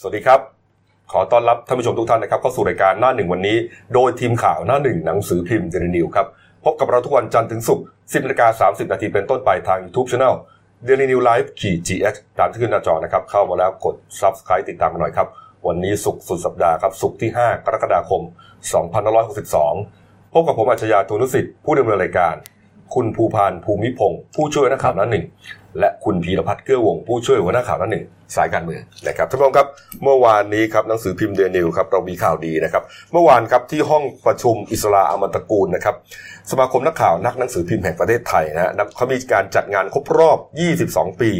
สวัสดีครับ ขอต้อนรับท่านผู้ชมทุกท่านนะครับเข้าสู่รายการหน้าหนึ่งวันนี้ โดยทีมข่าวหน้าหนึ่งหนังสือพิมพ์เดลินิวครับพบกับเราทุกวันจันทร์ถึงศุกร์10นาฬิกา30 นาทีเป็นต้นไปทาง YouTube Channel Daily New Life ขีด GX ตามที่ขึ้นหน้าจอนะครับเข้ามาแล้วกด Subscribe ติดตามกันหน่อยครับ วันนี้ศุกร์สุดสัปดาห์ครับศุกร์ที่ 5 กรกฎาคม 2562 พบกับผมอัจฉริยะทุนุสิทธิ์ผู้ดำเนินรายการ คุณภูพานภูมิพงศ์ผู้ช่วยนักข่าวหน้าหนึ่ง และคุณพีรพัฒน์เกื้อวง ผู้ช่วยหัวหน้าข่าวหน้าหนึ่งสายการเมืองนะครับท่านผู้ชมครับเมื่อวานนี้ครับหนังสือพิมพ์เดนิวครับเรามีข่าวดีนะครับ เมื่อวานครับที่ห้องประชุมอิสราอมันตะกูลนะครับสมาคมนักข่าวนักหนังสือพิมพ์แห่งประเทศไทยนะเขามีการจัดงานครบรอบ 22 ปี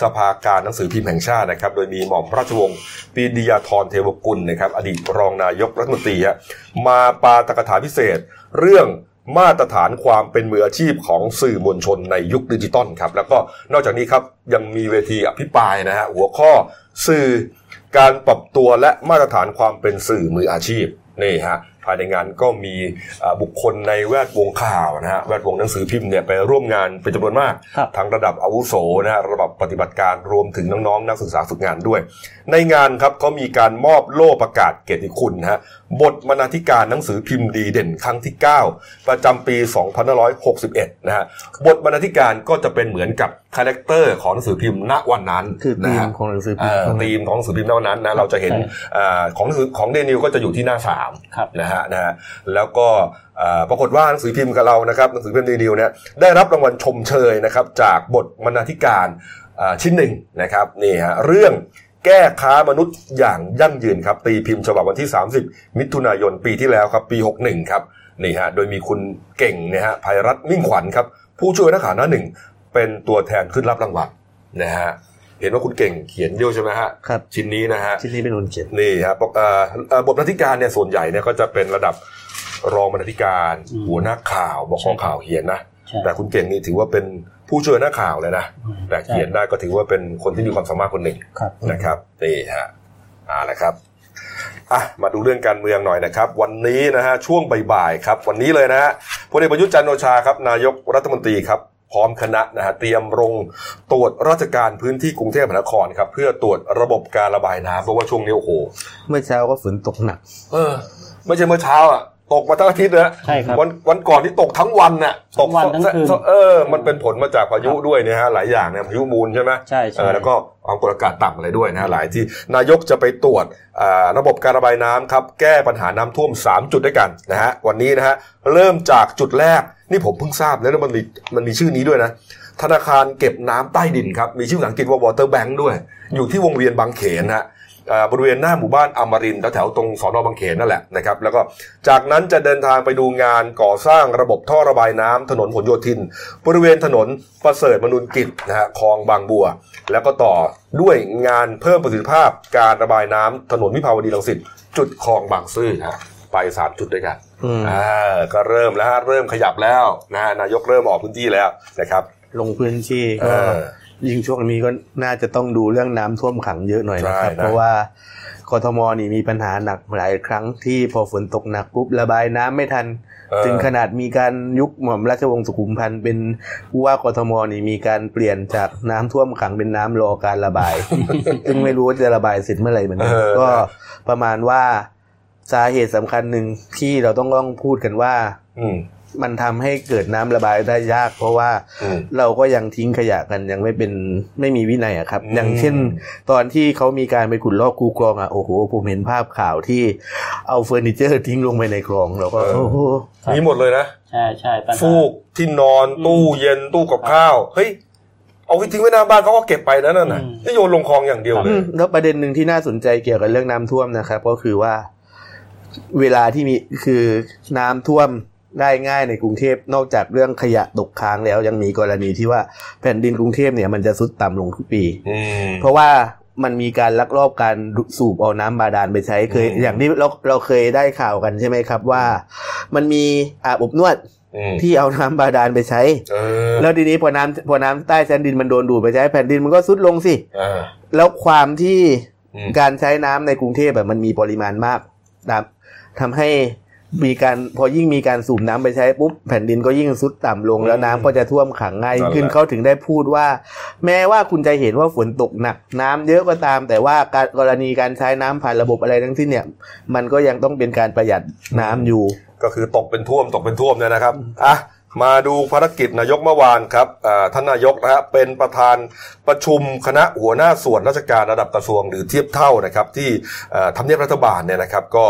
สภาการหนังสือพิมพ์แห่งชาตินะครับ โดยมีหม่อมราชวงศ์ปีดียาธรเทวกุลนะครับอดีตรองนายกรัฐมนตรีมาปาตกถาพิเศษ เรื่อง มาตรฐานความเป็นมืออาชีพของสื่อมวลชนในยุคดิจิตอลครับ แล้วก็นอกจากนี้ครับยังมีเวทีอภิปรายนะฮะหัวข้อสื่อการปรับตัวและมาตรฐานความเป็นสื่อมืออาชีพนี่ฮะภายในงานก็มีบุคคลในแวดวงข่าวนะฮะแวดวงหนังสือพิมพ์เนี่ยไปร่วมงานเป็นจำนวนมาก ทั้งระดับอาวุโสนะฮะระดับปฏิบัติการรวมถึงน้องๆ นักศึกษาฝึกงานด้วย ในงานครับเขามีการมอบโล่ประกาศเกียรติคุณนะฮะ บทบรรณาธิการหนังสือพิมพ์ดีเด่นครั้งที่ 9 ประจำปี 2561 นะฮะบทบรรณาธิการก็จะเป็นเหมือนกับ character ของหนังสือพิมพ์ณวันนั้นคือธีมของหนังสือพิมพ์ธีมของหนังสือพิมพ์ณวันนั้นนะเราจะเห็นของหนังสือของเดลินิวส์ก็จะอยู่ที่หน้าสามนะฮะนะฮะแล้วก็ปรากฏว่าหนังสือพิมพ์กับเรานะครับหนังสือพิมพ์เดลินิวส์เนี่ยได้รับรางวัลชมเชยนะครับจากบทบรรณาธิการชิ้นหนึ่งนะครับนี่ฮะเรื่อง แก้ค้ามนุษย์อย่างยั่งยืนครับ ตีพิมพ์ฉบับวันที่ 30 มิถุนายนปีที่แล้วครับ ปี 61 ครับนี่ฮะโดยมีคุณเก่งเนี่ยฮะภัยรัตน์มิ่งขวัญครับ ผู้ช่วยนักข่าวหน้าหนึ่ง เป็นตัวแทนขึ้นรับรางวัลนะฮะเห็นว่าคุณเก่งเขียนเยอะใช่ไหมฮะครับชิ้นนี้นะฮะชิ้นนี้เป็นคนเขียนนี่ครับบทบรรณาธิการเนี่ยส่วนใหญ่เนี่ยก็จะเป็นระดับรองบรรณาธิการ หัวหน้าข่าวบอกข้อข่าวเขียนนะแต่คุณเก่งนี่ถือว่าเป็น ผู้ช่วยนักข่าวเลยนะแต่เขียนได้ก็ถือว่าเป็นคนที่มีความสามารถคนหนึ่งนะครับนี่ฮะอ่าละครับอะมาดูเรื่องการเมืองหน่อยนะครับ วันนี้นะฮะช่วงบ่ายๆครับ วันนี้เลยนะฮะพลเอกประยุทธ์จันโอชาครับนายกรัฐมนตรีครับพร้อมคณะนะฮะเตรียมลงตรวจราชการพื้นที่กรุงเทพมหานครครับ เพื่อตรวจระบบการระบายน้ำเพราะว่าช่วงนี้โอ้โหเมื่อเช้าก็ฝนตกหนัก เออ ไม่ใช่เมื่อเช้าอะ ตกมาทั้งอาทิตย์นะใช่ครับวันวันก่อนที่ตกทั้งวันน่ะตกทั้งวันทั้งคืนเออ มันเป็นผลมาจากพายุด้วยเนี่ยฮะหลายอย่างเนี่ยพายุมูลใช่ไหมใช่ใช่เออแล้วก็ความกดอากาศต่ำอะไรด้วยนะหลายที่นายกจะไปตรวจระบบการระบายน้ำครับ แก้ปัญหาน้ำท่วม 3 จุดด้วยกันนะฮะวันนี้นะฮะเริ่มจากจุดแรกนี่ผมเพิ่งทราบแล้วมันมีมันมีชื่อนี้ด้วยนะธนาคารเก็บน้ำใต้ดินครับมีชื่อภาษาอังกฤษว่า water bank ด้วย อยู่ที่วงเวียนบางเขนฮะ บริเวณหน้าหมู่บ้านอมรินทร์แถวๆตรงสอนอบางเขนนั่นแหละนะครับแล้วก็จากนั้นจะเดินทางไปดูงานก่อสร้างระบบท่อระบายน้ำถนนผลโยธิน บริเวณถนนประเสริฐมนุนกิจนะฮะคลองบางบัว แล้วก็ต่อด้วยงานเพิ่มประสิทธิภาพการระบายน้ำถนนวิภาวดีรังสิตจุดคลองบางซื่อฮะไปสามจุดด้วยกันอ่าก็เริ่มแล้วฮะเริ่มขยับแล้วนะฮะนายกเริ่มออกพื้นที่แล้วนะครับ ลงพื้นที่ก็ ยิ่งช่วงนี้ก็น่าจะต้องดูเรื่องน้ำท่วมขังเยอะหน่อยนะครับ เพราะว่ากทมนี่มีปัญหาหนักหลายครั้งที่พอฝนตกหนักปุ๊บระบายน้ำไม่ทัน ถึงขนาดมีการยุคหม่อมราชวงศ์สุขุมพันธ์เป็นผู้ว่ากทมนี่มีการเปลี่ยนจากน้ำท่วมขังเป็นน้ำรอการระบาย ซึ่งไม่รู้ว่าจะระบายเสร็จเมื่อไหร่เหมือนกันก็ประมาณว่าสาเหตุสำคัญหนึ่งที่เราต้องต้องพูดกันว่าอื มันทำให้เกิดน้ำระบายได้ยาก เพราะว่าเราก็ยังทิ้งขยะกันยังไม่เป็นไม่มีวินัยอะครับ อย่างเช่น ตอนที่เขามีการไปขุดลอกคูคลองอะโอ้โหผมเห็นภาพข่าวที่เอาเฟอร์นิเจอร์ทิ้งลงไปในคลองเราก็โอ้โหมีหมดเลยนะใช่ใช่ปัญหาฟูกที่นอนตู้เย็นตู้กับข้าวเฮ้ยเอาไปทิ้งไว้หน้าบ้านเขาก็เก็บไปแล้วนั่นน่ะนี่โยนลงคลองอย่างเดียวเลยแล้วประเด็นหนึ่งที่น่าสนใจเกี่ยวกับเรื่องน้ำท่วมนะครับ ก็คือว่า เวลาที่มีคือน้ำท่วม ได้ง่ายในกรุงเทพนอกจากเรื่องขยะตกค้างแล้วยังมีกรณีที่ว่าแผ่นดินกรุงเทพเนี่ยมันจะซุดต่ำลงทุกปี เพราะว่ามันมีการลักลอบการสูบเอาน้ำบาดาลไปใช้เคยอย่างที่เราเราเคยได้ข่าวกันใช่ไหมครับว่า มันมีอาบอบนวดที่เอาน้ำบาดาลไปใช้แล้วทีนี้พอน้ำพอน้ำใต้ชั้นดินมันโดนดูดไปใช้แผ่นดินมันก็ซุดลงสิแล้วความที่การใช้น้ำในกรุงเทพแบบมันมีปริมาณมากทำให้ มีการพอยิ่งมีการสูบน้ำไปใช้ปุ๊บแผ่นดินก็ยิ่งซุดต่ำลงแล้วน้ำก็จะท่วมขังง่ายยิ่งขึ้นนั่นแหละเขาถึงได้พูดว่า แม้ว่าคุณจะเห็นว่าฝนตกหนัก น้ำเยอะก็ตาม แต่ว่าการกรณีการใช้น้ำผ่านระบบอะไรทั้งสิ้นเนี่ย มันก็ยังต้องเป็นการประหยัดน้ำอยู่ ก็คือตกเป็นท่วมตกเป็นท่วมเนี่ยนะครับอะ มาดูภารกิจนายกเมื่อวานครับท่านนายกนะฮะเป็นประธานประชุมคณะหัวหน้าส่วนราชการระดับกระทรวงหรือเทียบเท่านะครับที่ทำเนียบรัฐบาลเนี่ยนะครับก็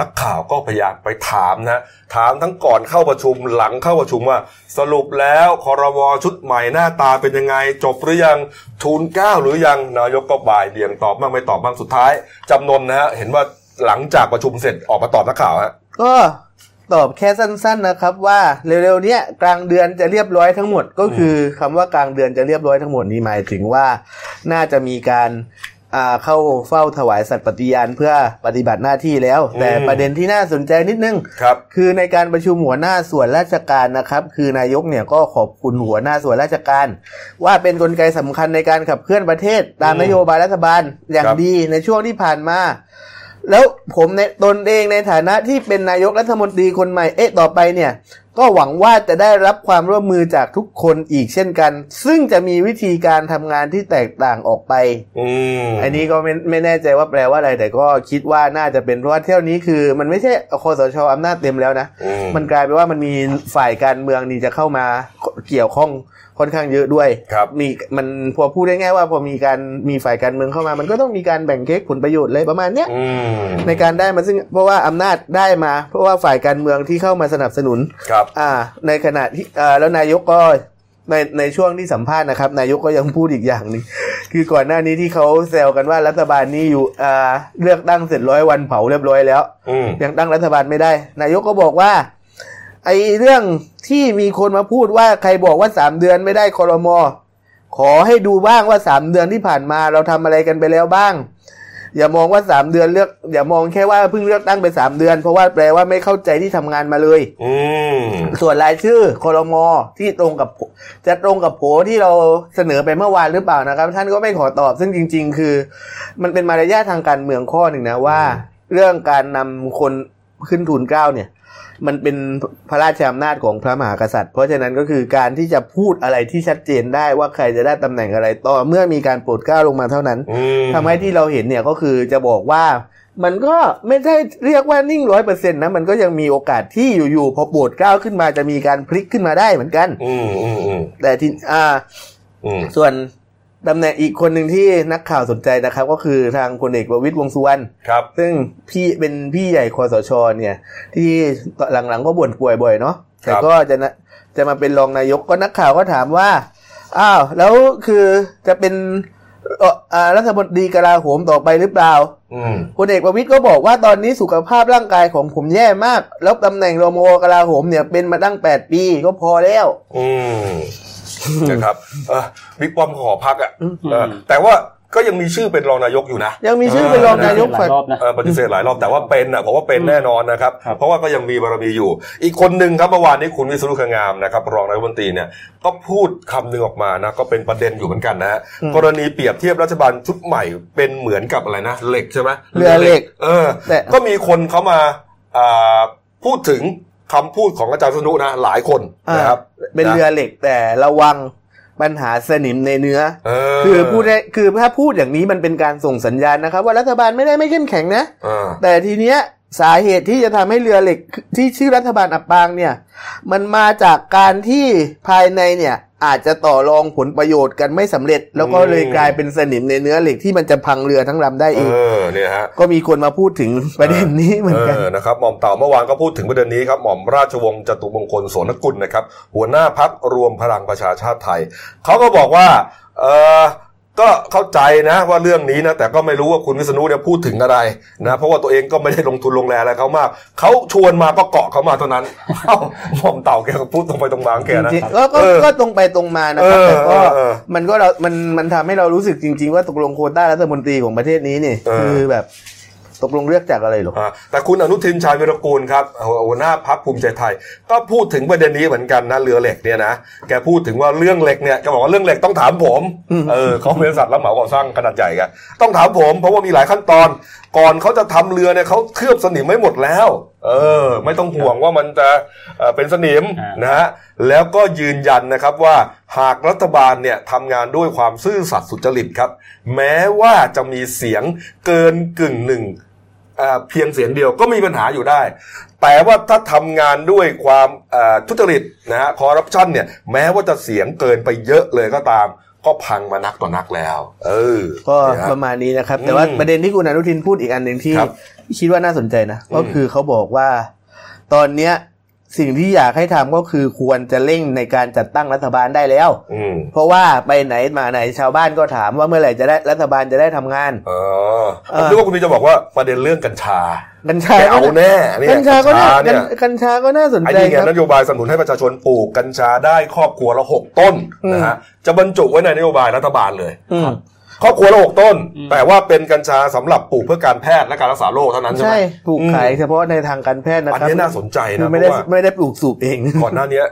นักข่าวก็พยายามไปถามนะถามทั้งก่อนเข้าประชุมหลังเข้าประชุมว่า สรุปแล้วคอรมอชุดใหม่หน้าตาเป็นยังไง จบหรือยังทูลเก้าหรือยังนายกก็บ่ายเบี่ยงตอบบ้างไม่ตอบบ้างสุดท้ายจำนนนะฮะเห็นว่าหลังจากประชุมเสร็จออกมาตอบนักข่าวฮะก็ ตอบแค่สั้นๆนะครับ ว่าเร็วๆเนี้ยกลางเดือนจะเรียบร้อยทั้งหมด ก็คือคำว่ากลางเดือนจะเรียบร้อยทั้งหมดนี้หมายถึงว่าน่าจะมีการอ่าเข้าเฝ้าถวายสัตย์ปฏิญาณเพื่อปฏิบัติหน้าที่แล้ว แต่อืมประเด็นที่น่าสนใจนิดนึงครับคือในการประชุมหัวหน้าส่วนราชการนะครับ คือนายกเนี่ยก็ขอบคุณหัวหน้าส่วนราชการ ว่าเป็นกลไกสำคัญในการขับเคลื่อนประเทศ ตามอืมนโยบายรัฐบาลอย่างครับดีในช่วงที่ผ่านมา แล้วผมในตนเองในฐานะที่เป็นนายกรัฐมนตรีคนใหม่เอ๊ะต่อไปเนี่ย ก็หวังว่าจะได้รับความร่วมมือจากทุกคนอีกเช่นกัน ซึ่งจะมีวิธีการทำงานที่แตกต่างออกไปอืมอันนี้ก็ไม่ไม่แน่ใจว่าแปลว่าอะไร แต่ก็คิดว่าน่าจะเป็นเพราะว่าเที่ยวนี้คือ มันไม่ใช่คอสชอำนาจเต็มแล้วนะอืมมันกลายเป็นว่ามันมีฝ่ายการเมืองนี่จะเข้ามาเกี่ยวข้อง ค่อนข้างเยอะด้วยครับมีมันพอพูดได้ง่ายๆว่าพอมีการมีฝ่ายการเมืองเข้ามา มันก็ต้องมีการแบ่งเค้กผลประโยชน์เลยประมาณเนี้ยอืมในการได้มาซึ่งเพราะว่าอำนาจได้มา เพราะว่าฝ่ายการเมืองที่เข้ามาสนับสนุนครับอ่า ในขณะที่อ่าแล้วนายกก็ในในช่วงที่สัมภาษณ์นะครับ นายกก็ยังพูดอีกอย่างหนึ่งคือก่อนหน้านี้ที่เขาแซวกันว่ารัฐบาลนี้อยู่อ่าเลือกตั้งเสร็จร้อยวันเผาเรียบร้อยแล้วอืมยังตั้งรัฐบาลไม่ได้ นายกก็บอกว่า ไอ้เรื่องที่มีคนมาพูดว่าใครบอกว่าสามเดือนไม่ได้คอรมอขอให้ดูบ้างว่าสามเดือนที่ผ่านมาเราทำอะไรกันไปแล้วบ้าง อย่ามองว่าสามเดือนเลือก อย่ามองแค่ว่าเพิ่งเลือกตั้งไปสามเดือน เพราะว่าแปลว่าไม่เข้าใจที่ทำงานมาเลยอืมส่วนรายชื่อคอรมอที่ตรงกับโผจะตรงกับโผที่เราเสนอไปเมื่อวานหรือเปล่านะครับ ท่านก็ไม่ขอตอบซึ่งจริง ๆ คือ มันเป็นมารยาททางการเมืองข้อหนึ่งนะว่า เรื่องการนำคนขึ้นทุนเกล้าเนี่ย มันเป็นพระราชอำนาจของพระมหากษัตริย์ เพราะฉะนั้นก็คือการที่จะพูดอะไรที่ชัดเจนได้ว่าใครจะได้ตำแหน่งอะไร ต่อเมื่อมีการโปรดเกล้าลงมาเท่านั้นอืมทำให้ที่เราเห็นเนี่ยก็คือจะบอกว่ามันก็ไม่ได้เรียกว่านิ่งร้อยเปอร์เซ็นต์นะ มันก็ยังมีโอกาสที่อยู่ๆพอโบดก้าวขึ้นมาจะมีการพลิกขึ้นมาได้เหมือนกันอืมอืมอืมแต่ที่อ่าอืมส่วน ตำแหน่งอีกคนหนึ่งที่นักข่าวสนใจนะครับ ก็คือทางพลเอกประวิตยวงษ์สุวรรณครับ ซึ่งพี่เป็นพี่ใหญ่คอสชเนี่ย ที่หลังๆก็บ่นป่วยบ่อยเนาะแต่ก็จะนะจะมาเป็นรองนายกก็นักข่าวก็ถามว่าอ้าวแล้วคือจะเป็นเอ่ออ่ารัฐมนตรีกลาโหมต่อไปหรือเปล่าอืมพลเอกประวิตยก็บอกว่าตอนนี้สุขภาพร่างกายของผมแย่มาก แล้วตำแหน่งรมกลาโหมเนี่ยเป็นมาตั้งแปดปีก็พอแล้วอืม นะครับเออบิ๊กป้อมขอพักอะอืมเออแต่ว่าก็ยังมีชื่อเป็นรองนายกอยู่นะ ยังมีชื่อเป็นรองนายกหลาฝ่ายยรอบนะเออปฏิเสธหลายรอบแต่ว่าเป็นอะผมว่าเป็นแน่นอนนะครับครับ เพราะว่าก็ยังมีบารมีอยู่ อีกคนหนึ่งครับเมื่อวานนี้คุณวิศนุเครืองามนะครับ รองนายกรัฐมนตรีเนี่ยก็พูดคำหนึ่งออกมานะก็เป็นประเด็นอยู่เหมือนกันนะฮะอืมกรณีเปรียบเทียบรัฐบาลชุดใหม่เป็นเหมือนกับอะไรนะเหล็กใช่ไหมเรือเหล็ก เออแต่ก็มีคนเขามาอ่าพูดถึง คำพูดของอาจารย์วิษณุนะหลายคนนะครับ เป็นเรือเหล็กแต่ระวังปัญหาสนิมในเนื้อเอคือพูดได้คือถ้าพูดอย่างนี้มันเป็นการส่งสัญญาณนะครับ ว่ารัฐบาลไม่ได้ไม่เข้มแข็งนะเออแต่ทีเนี้ย สาเหตุที่จะทำให้เรือเหล็กที่ชื่อรัฐบาลอับปางเนี่ย มันมาจากการที่ภายในเนี่ยอาจจะต่อรองผลประโยชน์กันไม่สำเร็จ แล้วก็เลยกลายเป็นสนิมในเนื้อเหล็กที่มันจะพังเรือทั้งลำได้เองเออเนี่ยฮะก็มีคนมาพูดถึงประเด็นนี้เหมือนกันเออนะครับหม่อมเต่าเมื่อวานก็พูดถึงประเด็นนี้ครับหม่อมราชวงศ์จตุมงคลโสนกุลนะครับ หัวหน้าพักรวมพลังประชาชาติไทยเขาก็บอกว่าเออ ก็เข้าใจนะว่าเรื่องนี้นะแต่ก็ไม่รู้ว่าคุณวิษณุเนี่ยพูดถึงอะไรนะเพราะว่าตัวเองก็ไม่ได้ลงทุนลงแรงอะไรเขามากเขาชวนมาก็เกาะเขามาเท่านั้นเอ้าหม่อมเต่าแกก็พูดตรงไปตรงมาของแกนะจริงๆก็ก็เออก็ตรงไปตรงมานะครับเออแต่ก็เออเออมันก็เรามันมันทำให้เรารู้สึกจริง ๆ ว่าตกลงโควต้ารัฐมนตรีของประเทศนี้เนี่ยเออคือแบบ ตกลงเลือกจากอะไรหรออ่าแต่คุณอนุทินชาญวิรกูลครับหัวหน้าพักภูมิใจไทย ก็พูดถึงประเด็นนี้เหมือนกันนะเรือเหล็กเนี่ยนะแกพูดถึงว่าเรื่องเหล็กเนี่ยแกบอกว่าเรื่องเหล็กต้องถามผมอืมเออเขาเป็นบริษัทรับเหมาก่อสร้างขนาดใหญ่กันต้องถามผมเพราะว่ามีหลายขั้นตอน ก่อนเขาจะทำเรือเนี่ยเขาเคลือบสนิมไม่หมดแล้ว เออ ไม่ต้องห่วงว่ามันจะเอ่อเป็นสนิมอ่านนะฮะแล้วก็ยืนยันนะครับว่าหากรัฐบาลเนี่ยทำงานด้วยความซื่อสัตย์สุจริตครับ แม้ว่าจะมีเสียงเกินกึ่งหนึ่งอ่า เพียงเสียงเดียวก็มีปัญหาอยู่ได้ แต่ว่าถ้าทำงานด้วยความอ่าทุจริตนะฮะคอร์รัปชันเนี่ยแม้ว่าจะเสียงเกินไปเยอะเลยก็ตาม ก็พังมานักต่อนักแล้ว เออ ก็เนี่ยฮะประมาณนี้นะครับ แต่ว่าอืมประเด็นที่คุณอนุทินพูดอีกอันหนึ่งที่ครับคิดว่าน่าสนใจนะอืมก็คือเขาบอกว่า ตอนเนี้ย สิ่งที่อยากให้ทำก็คือควรจะเร่งในการจัดตั้งรัฐบาลได้แล้วอืมเพราะว่าไปไหนมาไหนชาวบ้านก็ถามว่าเมื่อไหร่จะได้รัฐบาลจะได้ทำงานอ๋อเอผมอนึกว่าคุณพี่จะบอกว่าประเด็นเรื่องกัญชากัญชาแกก็เอาแน่เนี่ยกัญชาก็น่าเนี่ยกัญชาก็น่าสนไอ้ใจนี่ไงครับนโยบายสนับสนุนให้ประชาชนปลูกกัญชาได้ครอบครัวละหกต้นอืมนะฮะจะบรรจุไว้ในนโยบายรัฐบาลเลยอืม ครอบครัวละหกต้นอืมแต่ว่าเป็นกัญชาสำหรับปลูกเพื่อการแพทย์และการรักษาโรคเท่านั้นใช่ไหมใช่ปลูกอืมขายเฉพาะในทางการแพทย์นะอันครับนี้น่าสนใจคืนะอเพไม่ราะได้ว่าไม่ได้ปลูกสูบเองก่อนหน้านี้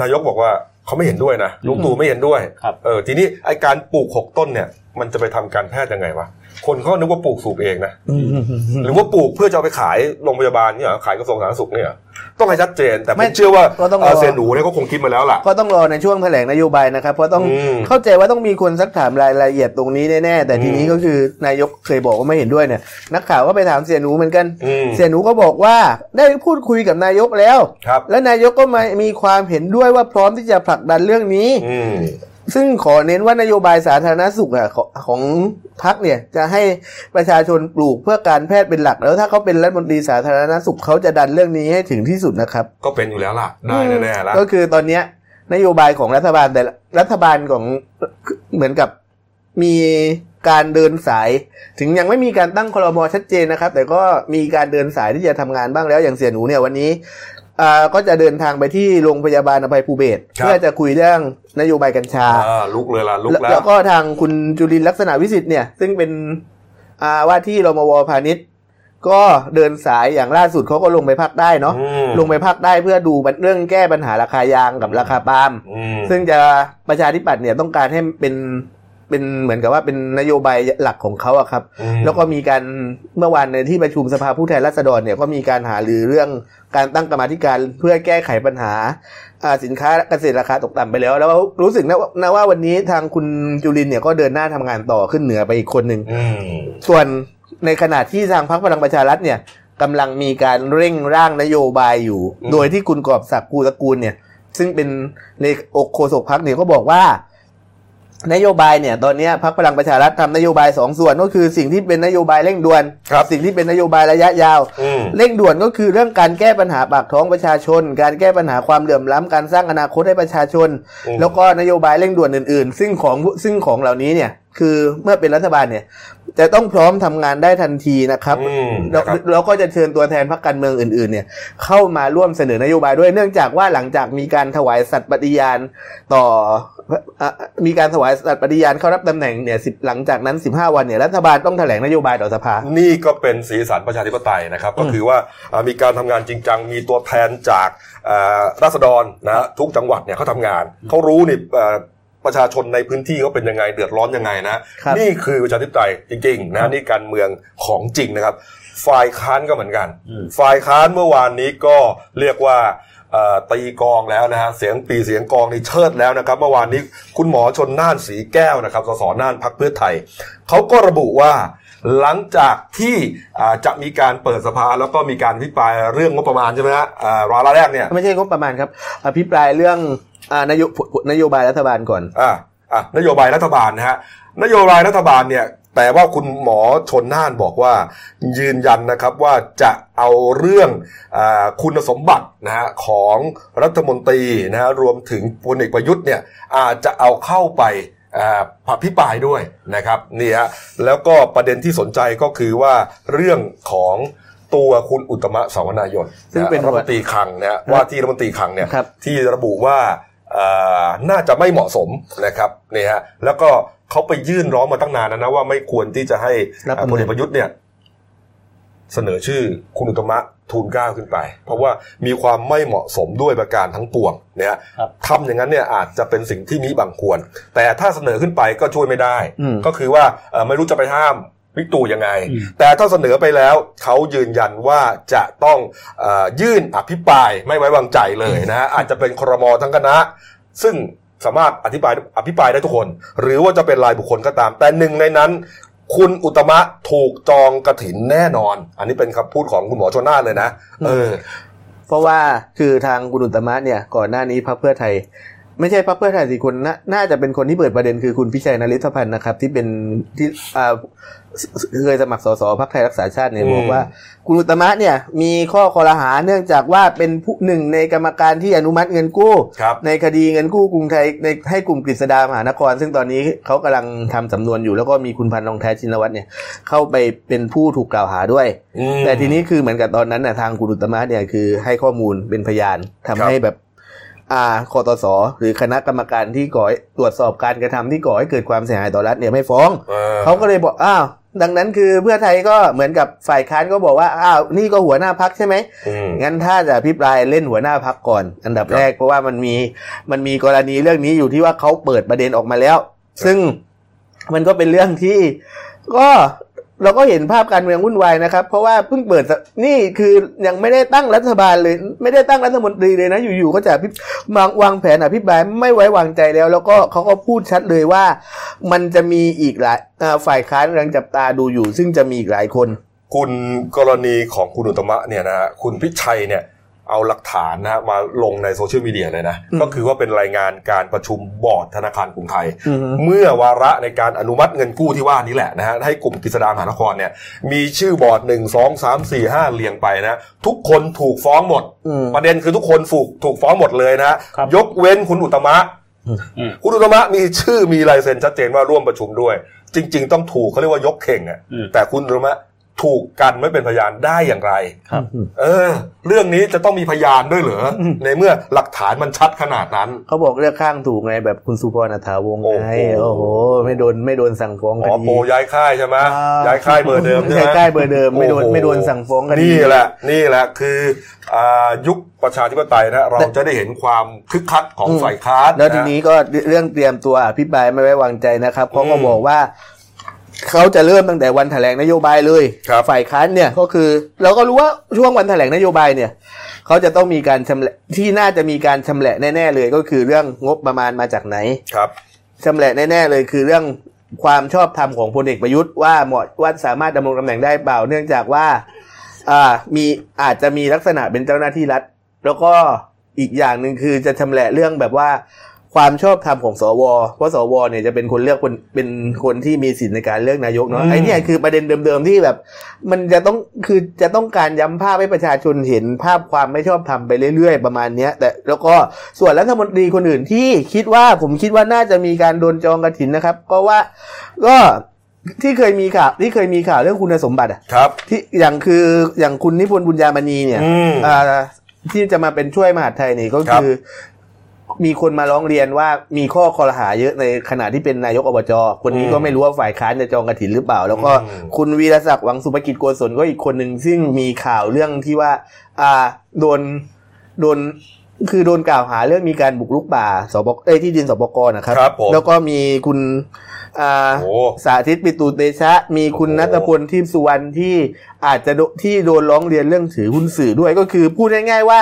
นายกบอกว่าเขาไม่เห็นด้วยนะลุงตู่ไม่เห็นด้วยครับเออทีนี้ไอการปลูกหกต้นเนี่ย มันจะไปทำการแพทย์ยังไงวะคนเขานึกว่าปลูกสูบเองนะหรือว่าปลูกเพื่อจะเอาไปขายโรงพยาบาลเนี่ยเหรอขายกระทรวงสาธารณสุขเนี่ยเหรอ ต้องให้ชัดเจน แต่ผไม่มเชื่อว่าก็ต้องรอ เอ่อเซยนหนูเนี่ยก็คงคิดมาแล้วล่ะ ก็ต้องรอในช่วงแถลงนโยบายนะครับ เพราะต้องอืมเข้าใจว่าต้องมีคนสักถามรายละเอียดตรงนี้แน่ๆแต่ทีนี้อืมก็คือนายกเคยบอกว่าไม่เห็นด้วยเนี่ยนักข่าวก็ไปถามเสียหนูเหมือนกันอืม เสียหนูก็บอกว่าได้พูดคุยกับนายกแล้ว ครับ และนายกก็มามีความเห็นด้วยว่าพร้อมที่จะผลักดันเรื่องนี้ อืม ซึ่งขอเน้นว่านโยบายสาธารณสุขอะของของพักเนี่ย จะให้ประชาชนปลูกเพื่อการแพทย์เป็นหลัก แล้วถ้าเขาเป็นรัฐมนตรีสาธารณสุขเขาจะดันเรื่องนี้ให้ถึงที่สุดนะครับ ก็เป็นอยู่แล้วล่ะ ได้แน่ๆแล้วก็คือตอนเนี้ยนโยบายของรัฐบาลแต่ละรัฐบาลของเหมือนกับมีการเดินสาย ถึงยังไม่มีการตั้งคลมชัดเจนนะครับ แต่ก็มีการเดินสายที่จะทำงานบ้างแล้วอย่างเสียหนูเนี่ยวันนี้อ่า ก็จะเดินทางไปที่โรงพยาบาลอภัยภูเบศรครับเพื่อจะคุยเรื่องนโยบายกัญชาอ่าลุกเลยล่ะลุกแล้วแล้แล้ววก็ทางคุณจุลินลักษณะวิสิทธิ์เนี่ย ซึ่งเป็นอ่าว่าที่รมวพาณิชย์ก็เดินสายอย่างล่าสุดเขาก็ลงไปภาคใต้เนาะอืมลงไปภาคใต้เพื่อดูเรื่องแก้ปัญหาราคายางกับราคาปาล์มอืมซึ่งจะประชาธิปัตย์เนี่ยต้องการให้เป็น เป็นเหมือนกับว่าเป็นนโยบายหลักของเขาอะครับอืมแล้วก็มีการเมื่อวานในที่ประชุมสภาผู้แทนราษฎรเนี่ยก็มีการหารือเรื่องการตั้งกรรมาธิการเพื่อแก้ไขปัญหาอ่าสินค้าเกษตรราคาตกต่ำไปแล้ว แล้วรู้สึกนะว่านะว่าวันนี้ทางคุณจุลินเนี่ยก็เดินหน้าทำงานต่อขึ้นเหนือไปอีกคนหนึ่งอืมส่วนในขณะที่ทางพรรคพลังประชารัฐเนี่ยกำลังมีการเร่งร่างนโยบายอยู่อืมโดยที่คุณกอบศักดิ์ภูตระกูลเนี่ย ซึ่งเป็นในอกโฆษกพักเนี่ยก็บอกว่า นโยบายเนี่ยตอนเนี้ยพรรคพลังประชารัฐทำนโยบายสองส่วนก็คือสิ่งที่เป็นนโยบายเร่งด่วนครับสิ่งที่เป็นนโยบายระยะยาวอืมเร่งด่วนก็คือเรื่องการแก้ปัญหาปากท้องประชาชน การแก้ปัญหาความเหลื่อมล้ำการสร้างอนาคตให้ประชาชนอืมแล้วก็นโยบายเร่งด่วนอื่น ๆ ซึ่งของซึ่งของเหล่านี้เนี่ยคือเมื่อเป็นรัฐบาลเนี่ย จะต้องพร้อมทำงานได้ทันทีนะครับอืมแล้วนะครับแล้วก็จะเชิญตัวแทนพรรคการเมืองอื่นๆเนี่ยเข้ามาร่วมเสนอนโยบายด้วยเนื่องจากว่าหลังจากมีการถวายสัตย์ปฏิญาณต่ออะมีการถวายสัตย์ปฏิญาณเข้ารับตำแหน่งเนี่ยสิบหลังจากนั้น 15 วันเนี่ยรัฐบาลต้องแถลงนโยบายต่อสภา นี่ก็เป็นสีสันประชาธิปไตยนะครับ ก็คือว่าอ่ามีการทำงานจริงจังมีตัวแทนจากอ่าราษฎรนะฮะทุกจังหวัดเนี่ยเขาทำงานเขารู้นี่อ่า ประชาชนในพื้นที่เขาเป็นยังไงเดือดร้อนยังไงนะครับนี่คือประชาธิปไตยจริงๆนะนี่การเมืองของจริงนะครับ ฝ่ายค้านก็เหมือนกันอืมฝ่ายค้านเมื่อวานนี้ก็เรียกว่าเอ่อตีกลองแล้วนะฮะเสียงปีเสียงกลองนี่เชิดแล้วนะครับ เมื่อวานนี้คุณหมอชนน่านสีแก้วนะครับสสน่านพักเพื่อไทยเขาก็ระบุว่าหลังจากที่อ่าจะมีการเปิดสภาแล้วก็มีการพิปรายเรื่องงบประมาณใช่ไหมฮะอ่าวาระแรกเนี่ยไม่ใช่งบประมาณครับอภิปรายเรื่อง อ่านโยนโยบายรัฐบาลก่อนอ่าอะนโยบายรัฐบาลนะฮะนโยบายรัฐบาลเนี่ยแต่ว่าคุณหมอชนน่านบอกว่า ยืนยันนะครับว่าจะเอาเรื่องอาคุณสมบัตินะฮะของรัฐมนตรีนะฮะรวมถึงพลเอกประยุทธ์เนี่ยอาจจะเอาเข้าไปอ่าพิปรายด้วยนะครับนี่ฮะแล้วก็ประเด็นที่สนใจก็คือว่าเรื่องของตัวคุณอุตตมะสาวนายนซึ่งเป็นรัฐมนตรีคลังนะฮะว่าที่รัฐมนตรีคลังเนี่ยครับที่ระบุว่าเอ่อ น่าจะไม่เหมาะสมนะครับนี่ฮะแล้วก็เขาไปยื่นร้องมาตั้งนานแล้วนะว่าไม่ควรที่จะให้รับเอ่อตำแหน่งพลเอกประยุทธ์เนี่ยเสนอชื่อคุณอุตมะทูลเกล้าขึ้นไป เพราะว่ามีความไม่เหมาะสมด้วยประการทั้งปวงเนี่ยครับทำอย่างนั้นเนี่ยอาจจะเป็นสิ่งที่มิบังควร แต่ถ้าเสนอขึ้นไปก็ช่วยไม่ได้อืมก็คือว่าเอ่อไม่รู้จะไปห้าม วิกตู่ยังไงอืมแต่ถ้าเสนอไปแล้วเขายืนยันว่าจะต้องเออยื่นอภิปรายไม่ไว้วางใจเลยนะฮะอาจจะเป็นครมทั้งคณะ ซึ่งสามารถอธิบายอภิปรายได้ทุกคน หรือว่าจะเป็นรายบุคคลก็ตาม แต่หนึ่งในนั้น คุณอุตมะถูกจองกระถินแน่นอน อันนี้เป็นคำพูดของคุณหมอชนน่านเลยนะเออเพราะว่าคือทางคุณอุตตมะเนี่ยก่อนหน้านี้พรรคเพื่อไทย ไม่ใช่พรรคเพื่อไทยสิคนน่าน่าจะเป็นคนที่เปิดประเด็นคือคุณพิชัยนริธพันธ์นะครับ ที่เป็นที่อ่าเคยสมัครสสพรรคไทยรักษาชาติเนี่ยอืมบอกว่า คุณอุตตมะเนี่ยมีข้อคอรหาเนื่องจากว่าเป็นผู้หนึ่งในกรรมการที่อนุมัติเงินกู้ครับในคดีเงินกู้กรุงไทยในให้กลุ่มกฤษดามหานคร ซึ่งตอนนี้เขากำลังทำสำนวนอยู่แล้วก็มีคุณพันธ์รองแท้ชินวัตรเนี่ยเข้าไปเป็นผู้ถูกกล่าวหาด้วยอืมแต่ทีนี้คือเหมือนกับตอนนั้นนะทางคุณอุตตมะเนี่ยคือให้ข้อมูลเป็นพยานทำครับให้แบบ อ่าคอตสหรือคณะกรรมการที่ก่อให้ตรวจสอบการกระทำที่ก่อให้เกิดความเสียหายต่อรัฐเนี่ยไม่ฟ้องออเขาก็เลยบอกอ้าวดังนั้นคือเพื่อไทยก็เหมือนกับฝ่ายค้านก็บอกว่าอ้าวนี่ก็หัวหน้าพักใช่ไหมอืมงั้นถ้าจะพิปรายเล่นหัวหน้าพักก่อน อันดับครับแรกเพราะว่ามันมีมันมีกรณีเรื่องนี้อยู่ที่ว่าเขาเปิดประเด็นออกมาแล้ว ซึ่งมันก็เป็นเรื่องที่ก็ เราก็เห็นภาพการเมืองวุ่นวายนะครับ เพราะว่าเพิ่งเปิดนี่คือยังไม่ได้ตั้งรัฐบาลเลย ไม่ได้ตั้งรัฐมนตรีเลยนะ อยู่ๆก็จะอภิวางวางแผนอภิปรายไม่ไว้วางใจแล้ว แล้วก็เขาก็พูดชัดเลยว่า มันจะมีอีกหลายฝ่ายค้านกำลังจับตาดูอยู่ ซึ่งจะมีอีกหลายคน คุณกรณีของคุณอุตมะเนี่ยนะฮะคุณพิชัยเนี่ย เอาหลักฐานนะฮะมาลงในโซเชียลมีเดียเลยนะอืมก็คือว่าเป็นรายงานการประชุมบอร์ดธนาคารกรุงไทยอือฮึเมื่อวาระในการอนุมัติเงินกู้ที่ว่านี้แหละนะฮะให้กลุ่มกฤษฎามหานครเนี่ยมีชื่อบอร์ดหนึ่งสองสามสี่ห้าเรียงไปนะทุกคนถูกฟ้องหมดอืมประเด็นคือทุกคนถูกถูกฟ้องหมดเลยนะฮะครับยกเว้นคุณอุตมะอืมคุณอุตมะมีชื่อมีลายเซ็นชัดเจนว่าร่วมประชุมด้วย จริง ๆ ต้องถูกเขาเรียกว่ายกเข่งอะอืมแต่คุณอุตมะ ถูกกันไม่เป็นพยานได้อย่างไรครับเออ เรื่องนี้จะต้องมีพยานด้วยเหรออในเมื่อหลักฐานมันชัดขนาดนั้น เขาบอกเลือกข้างถูกไงแบบคุณสุพรอัฐาวงศ์ไงโอ้โอ้โหโห ไม่โดนไม่โดนสั่งฟ้องคอ๋อดีโปรย้ายค่ายใช่ไหมอ่ย้ายค่ายเบอร์เดิมใช่ไหมย้ายค่ายเบอร์เดิมไม่โดนอ้หไม่โดนสั่งฟ้องคดีนี่แหละ นี่แหละคืออ่ายุคประชาธิปไตยนะเราจะได้เห็นความคึกคักของอืมฝ่ายค้านแล้วทีนี้ก็เรื่องเตรียมตัวอภิปรายไม่ไว้วางใจนะครับเขาก็อืมบอกว่า เขาจะเริ่มตั้งแต่วันแถลงนโยบายเลยครับฝ่ายค้านเนี่ยก็คือ เราก็รู้ว่าช่วงวันแถลงนโยบายเนี่ยเขาจะต้องมีการชำแหละที่น่าจะมีการชำแหละแน่ ๆ เลยก็คือเรื่องงบประมาณมาจากไหนครับชำแหละแน่ ๆ เลยคือเรื่องความชอบธรรมของพลเอกประยุทธ์ว่าเหมาะว่าสามารถดำรงตำแหน่งได้เปล่า เนื่องจากว่าอ่ามีอาจจะมีลักษณะเป็นเจ้าหน้าที่รัฐ แล้วก็อีกอย่างหนึ่งคือจะชำแหละเรื่องแบบว่า ความชอบธรรมของสวเพราะสวเนี่ยจะเป็นคนเลือกคนเป็นคนที่มีสิทธิ์ในการเลือกนายกเนาะอืมไอ้เนี่ยคือประเด็นเดิมๆที่แบบ มันจะต้องคือจะต้องการย้ำภาพให้ประชาชนเห็นภาพความไม่ชอบธรรมไปเรื่อยๆประมาณเนี้ย แต่แล้วก็ส่วนรัฐมนตรีคนอื่นที่คิดว่าผมคิดว่าน่าจะมีการโดนจองกระถินนะครับ ก็ว่าก็ที่เคยมีข่าวที่เคยมีข่าวเรื่องคุณสมบัติอะครับ ที่อย่างคืออย่างคุณนิพนธ์บุญญามณีเนี่ยอืมอ่าที่จะมาเป็นช่วยมหาดไทยนี่ก็ครับคือ มีคนมาร้องเรียนว่ามีข้อคอรหาเยอะในขณะที่เป็นนายกอบจคนนี้ก็ไม่รู้ว่าฝ่ายค้านจะจองกระถินหรือเปล่า แล้วก็อืมคุณวีรศักดิ์หวังสุภกิจโกศลก็อีกคนหนึ่งซึ่งมีข่าวเรื่องที่ว่า อ่าโดนโดน คือโดนกล่าวหาเรื่องมีการบุกรุกป่าสปเอ้ยที่ดินสปกนะครับครับผมแล้วก็มีคุณอ่าโอ้สาธิตปิตุเตชะ มีคุณโอ้นัทพลทิพย์สุวรรณที่อาจจะโดที่โดนร้องเรียนเรื่องถือหุ้นสื่อด้วยก็คือพูดง่ายๆว่า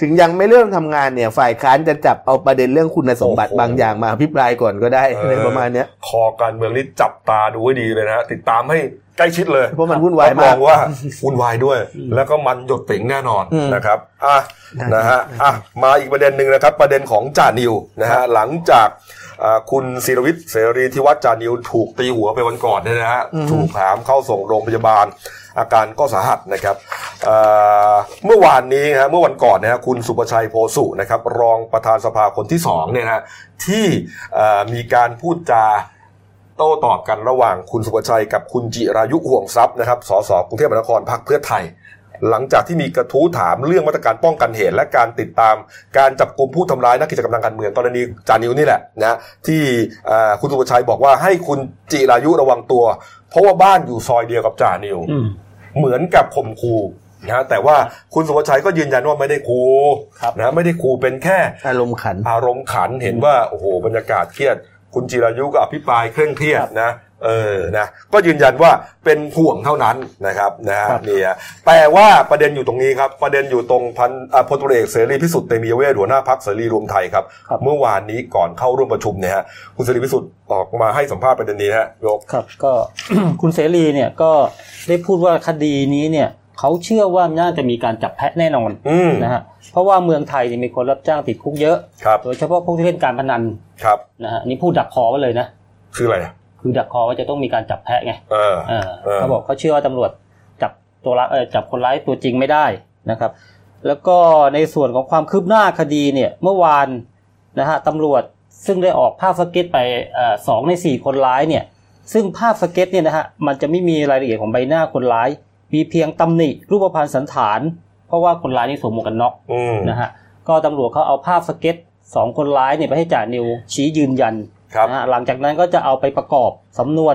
ถึงยังไม่เริ่มทำงานเนี่ย ฝ่ายค้านจะจับเอาประเด็นเรื่องคุณสมบัติบางอย่างมาพิปรายก่อนก็ได้ในประมาณเนี้ยคอการเมืองนี่จับตาดูให้ดีเลยนะฮะติดตามให้ ใกล้ชิดเลยเพราะมันวุ่นวายรับมารกองว่าวุ่นวายด้วย แล้วก็มันหยดติ๋งแน่นอนอืมนะครับอะได้นะฮะอะมาอีกประเด็นหนึ่งนะครับ ประเด็นของจ่านิวนะฮะหลังจากอ่าคุณศิรวิทย์เสรีที่วัดจ่านิวถูกตีหัวไปวันก่อนเนี่ยนะฮะถูกหามเข้าส่งโรงพยาบาล อาการก็สาหัสนะครับอ่าเมื่อวานนี้นะฮะเมื่อวันก่อนนะฮะคุณสุประชัยโพสุนะครับ รองประธานสภาคนที่สองเนี่ยนะฮะที่อ่ามีการพูดจา โต้ตอบกันระหว่างคุณสุภชัยกับคุณจิรายุห่วงทรัพย์นะครับ สสกรุงเทพมหานครพรรคเพื่อไทย หลังจากที่มีกระทู้ถามเรื่องมาตรการป้องกันเหตุ และการติดตามการจับกลุ่มผู้ทำร้ายนักกิจกรรมทางการเมืองกรณีจานิวนี่แหละนะที่อ่าคุณสุภชัยบอกว่าให้คุณจิรายุระวังตัว เพราะว่าบ้านอยู่ซอยเดียวกับจานิวอืมเหมือนกับข่มขู่นะแต่ว่าคุณสุภชัยก็ยืนยันว่าไม่ได้คูครับนะไม่ได้คูเป็นแค่ อารมณ์ขัน อารมณ์ขันเห็นว่าโอ้โหบรรยากาศเครียด คุณจิรายุก็อภิปรายเคร่งเครียดนะเออนะก็ยืนยันว่าเป็นห่วงเท่านั้นนะครับนะฮะครับนี่ฮะแต่ว่าประเด็นอยู่ตรงนี้ครับ ประเด็นอยู่ตรงพันอ่าพลตุเอกเสรีพิสุทธิ์เตมียเวทหัวหน้าพักเสรีรวมไทยครับครับ เมื่อวานนี้ก่อนเข้าร่วมประชุมเนี่ยฮะคุณเสรีพิสุทธิ์ออกมาให้สัมภาษณ์ประเด็นนี้ฮะยกครับก็คุณเสรีเนี่ยก็ได้พูดว่าคดีนี้เนี่ย เขาเชื่อว่าน่าจะมีการจับแพะแน่นอนอืมนะฮะเพราะว่าเมืองไทยเนี่ยมีคนรับจ้างติดคุกเยอะครับโดยเฉพาะพวกที่เล่นการพนันครับนะฮะอันนี่พูดดักคอไว้เลยนะ คืออะไรอะคือดักคอว่าจะต้องมีการจับแพะไงเออเออเออเขาบอกเขาเชื่อว่าตำรวจจับตัวร้ายเออจับคนร้ายตัวจริงไม่ได้นะครับ แล้วก็ในส่วนของความคืบหน้าคดีเนี่ยเมื่อวานนะฮะตำรวจซึ่งได้ออกภาพสเก็ตช์ไปเอ่อสองในสี่คนร้ายเนี่ย ซึ่งภาพสเก็ตช์เนี่ยนะฮะมันจะไม่มีรายละเอียดของใบหน้าคนร้าย มีเพียงตำหนิรูปพรรณสัณฐาน เพราะว่าคนร้ายนี่สวมหมวกกันน็อกอืมนะฮะก็ตำรวจเขาเอาภาพสเก็ตช์สองคนร้ายเนี่ยไปให้จ่านิวชี้ยืนยันครับนะฮะหลังจากนั้นก็จะเอาไปประกอบสำนวน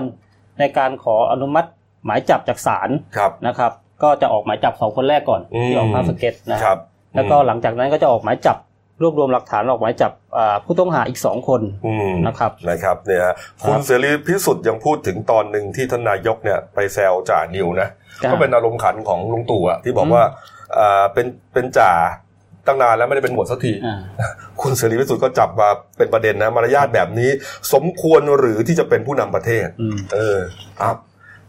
ในการขออนุมัติหมายจับจากศาลครับนะครับ ก็จะออกหมายจับสองคนแรกก่อนอืมที่ออกภาพสเก็ตนะฮะครับแล้วก็หลังจากนั้นก็จะออกหมายจับ รวบรวมหลักฐานออกหมายจับอ่าผู้ต้องหาอีกสองคนอืมนะครับนะครับเนี่ยฮะคุณเสรีพิสุทธิ์ยังพูดถึงตอนหนึ่งที่ท่านนายกเนี่ยไปแซวจ่านิวนะจ้ะก็เป็นอารมณ์ขันของลุงตู่อะที่บอกอืมว่าอ่าเป็นเป็นจ่าตั้งนานแล้วไม่ได้เป็นหมวดสักทีอ่าคุณเสรีพิสุทธิ์ก็จับมาเป็นประเด็นนะมารยาทแบบนี้ สมควรหรือที่จะเป็นผู้นำประเทศอืมเออครับ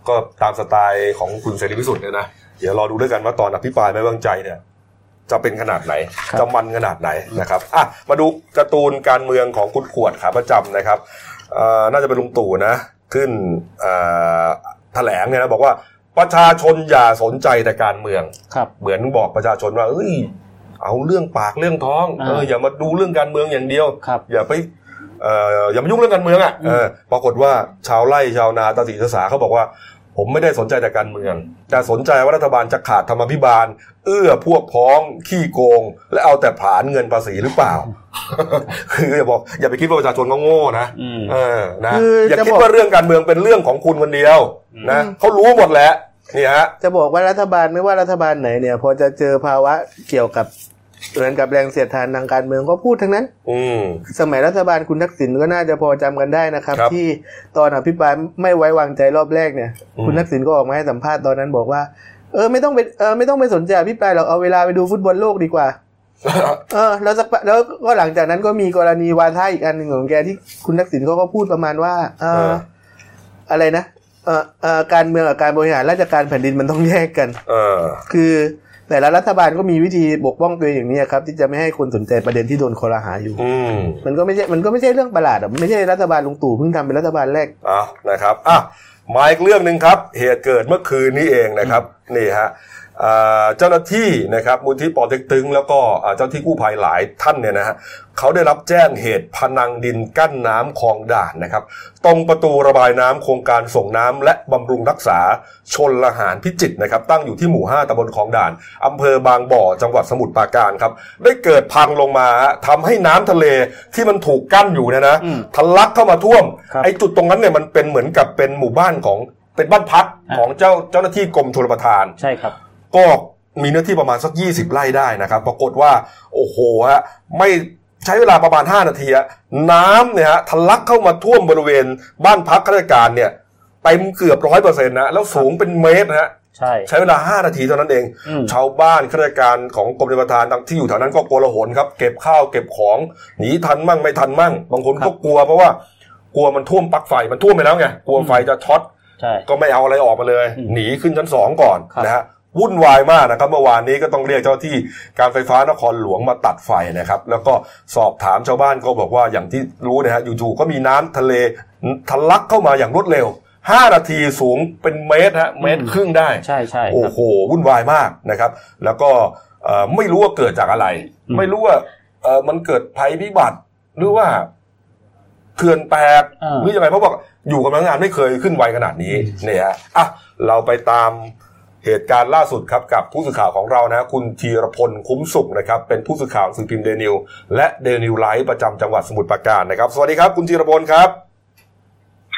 ก็ตามสไตล์ของคุณเสรีพิสุทธิ์เนี่ยนะเดี๋ยวรอดูด้วยกันว่าตอนอภิปรายไม่ไว้วางใจเนี่ย จะเป็นขนาดไหนครับจะมันขนาดไหนนะครับอะมาดูการ์ตูนการเมืองของคุณขวดขาประจำนะครับเอ่อน่าจะเป็นลุงตู่นะ ขึ้นเอ่อแถลงเนี่ยนะบอกว่าประชาชนอย่าสนใจแต่การเมืองครับเหมือนบอกประชาชนว่าเอ้ยเอาเรื่องปากเรื่องท้องอ่าเอออย่ามาดูเรื่องการเมืองอย่างเดียวครับอย่าไปเอ่ออย่ามายุ่งเรื่องการเมืองอะอืมเออปรากฏว่าชาวไร่ชาวนาตาสีตาสาเขาบอกว่า ผมไม่ได้สนใจแต่การเมือง แต่สนใจว่ารัฐบาลจะขาดธรรมาภิบาล เอื้อพวกพ้องขี้โกง และเอาแต่ผลานเงินภาษีหรือเปล่า คืออย่าบอกอย่าไปคิดว่าประชาชนก็โง่นะอืมเออนะคืออย่าจะคิดบอกว่าเรื่องการเมืองเป็นเรื่องของคุณคนเดียวนะอืมเขารู้หมดแหละนี่ฮะจะบอกว่ารัฐบาลไม่ว่ารัฐบาลไหนเนี่ย พอจะเจอภาวะเกี่ยวกับ เหมือนกับแรงเสียดทานทางการเมืองก็พูดทั้งนั้น อืมสมัยรัฐบาลคุณทักษิณก็น่าจะพอจำกันได้นะครับครับ ที่ตอนอภิปรายไม่ไว้วางใจรอบแรกเนี่ยอืมคุณทักษิณก็ออกมาให้สัมภาษณ์ตอนนั้นบอกว่า เออไม่ต้องไปเออไม่ต้องไปสนใจอภิปรายหรอกเอาเวลาไปดูฟุตบอลโลกดีกว่าเออแล้วสักพักแล้วก็หลังจากนั้นก็มีกรณีวาทะอีกอันหนึ่งของแกที่คุณทักษิณเขาก็พูดประมาณว่าเอเออออะไรนะเออเออการเมืองกับการบริหารราชการแผ่นดินมันต้องแยกกัน เออ คือ แต่ละรัฐบาลก็มีวิธีปกป้องตัวเองอย่างนี้ครับที่จะไม่ให้คนสนใจประเด็นที่โดนคอรหาอยู่อืมมันก็ไม่ใช่มันก็ไม่ใช่เรื่องประหลาดอะมันไม่ใช่รัฐบาลลุงตู่เพิ่งทำเป็นรัฐบาลแรกอะนะครับอะมาอีกเรื่องหนึ่งครับ เหตุเกิดเมื่อคืนนี้เองนะครับนี่ฮะอ่า เจ้าหน้าที่นะครับมูลที่ปอเต็กตึง แล้วก็อ่าเจ้าหน้าที่กู้ภัยหลายท่านเนี่ยนะฮะเขาได้รับแจ้งเหตุพนังดินกั้นน้ำคลองด่านนะครับ ตรงประตูระบายน้ำโครงการส่งน้ำและบำรุงรักษาชนละหารพิจิตรนะครับ ตั้งอยู่ที่หมู่ 5ตำบลคลองด่านอำเภอบางบ่อจังหวัดสมุทรปราการครับ ได้เกิดพังลงมาฮะทำให้น้ำทะเลที่มันถูกกั้นอยู่เนยนะอืมทะลักเข้ามาท่วมครับไอ้จุดตรงนั้นเนี่ยมันเป็นเหมือนกับเป็นหมู่บ้านของเป็นบ้านพักอ่าของเจ้าเจ้าหน้าที่กรมชลประทานใช่ครับ ก็มีเนื้อที่ประมาณสัก 20 ไร่ได้นะครับ ปรากฏว่า โอ้โหฮะไม่ใช้เวลาประมาณ 5 นาทีอะน้ำเนี่ยฮะทะลักเข้ามาท่วมบริเวณบ้านพักข้าราชการเนี่ยเต็มเกือบร้อยเปอร์เซ็นต์นะแล้วสูงเป็นเมตรนะฮะใช่ใช้เวลา 5 นาทีเท่านั้นเองอืมชาวบ้านข้าราชการของกรมชลประทานที่อยู่แถวนั้นก็โกลาหลครับ เก็บข้าวเก็บของหนีทันมั่งไม่ทันมั่ง บางคนก็กลัวเพราะว่ากลัวมันท่วมปลั๊กไฟมันท่วมไปแล้วไงกลัวไฟจะช็อตใช่ก็ไม่เอาอะไรออกมาเลยอืมหนีขึ้นชั้นสองก่อนครับนะฮะ วุ่นวายมากนะครับ เมื่อวานนี้ก็ต้องเรียกเจ้าที่การไฟฟ้านครหลวงมาตัดไฟนะครับ แล้วก็สอบถามชาวบ้านก็บอกว่าอย่างที่รู้นะฮะอยู่ๆก็มีน้ำทะเลทะลักเข้ามาอย่างรวดเร็ว5นาทีสูงเป็นเมตรฮะเมตรครึ่งได้ใช่ใช่คโอ้รับโหวุ่นวายมากนะครับ แล้วก็เอ่อไม่รู้ว่าเกิดจากอะไรอืมไม่รู้ว่าเอ่อมันเกิดภัยพิบัติหรือว่าเขื่อนแตกอ่าหรือยังไงเพราะว่าอยู่กับพนักงานไม่เคยขึ้นไวขนาดนี้เนี่ยฮะอะเราไปตาม เหตุการณ์ล่าสุดครับกับผู้สื่อข่าวของเรานะคุณธีรพลคุ้มสุขนะครับเป็นผู้สื่อข่าวสื่อพิมพ์เดนิวและเดนิวไลฟ์ประจำจังหวัดสมุทรปราการนะครับ สวัสดีครับ คุณธีรพลครับ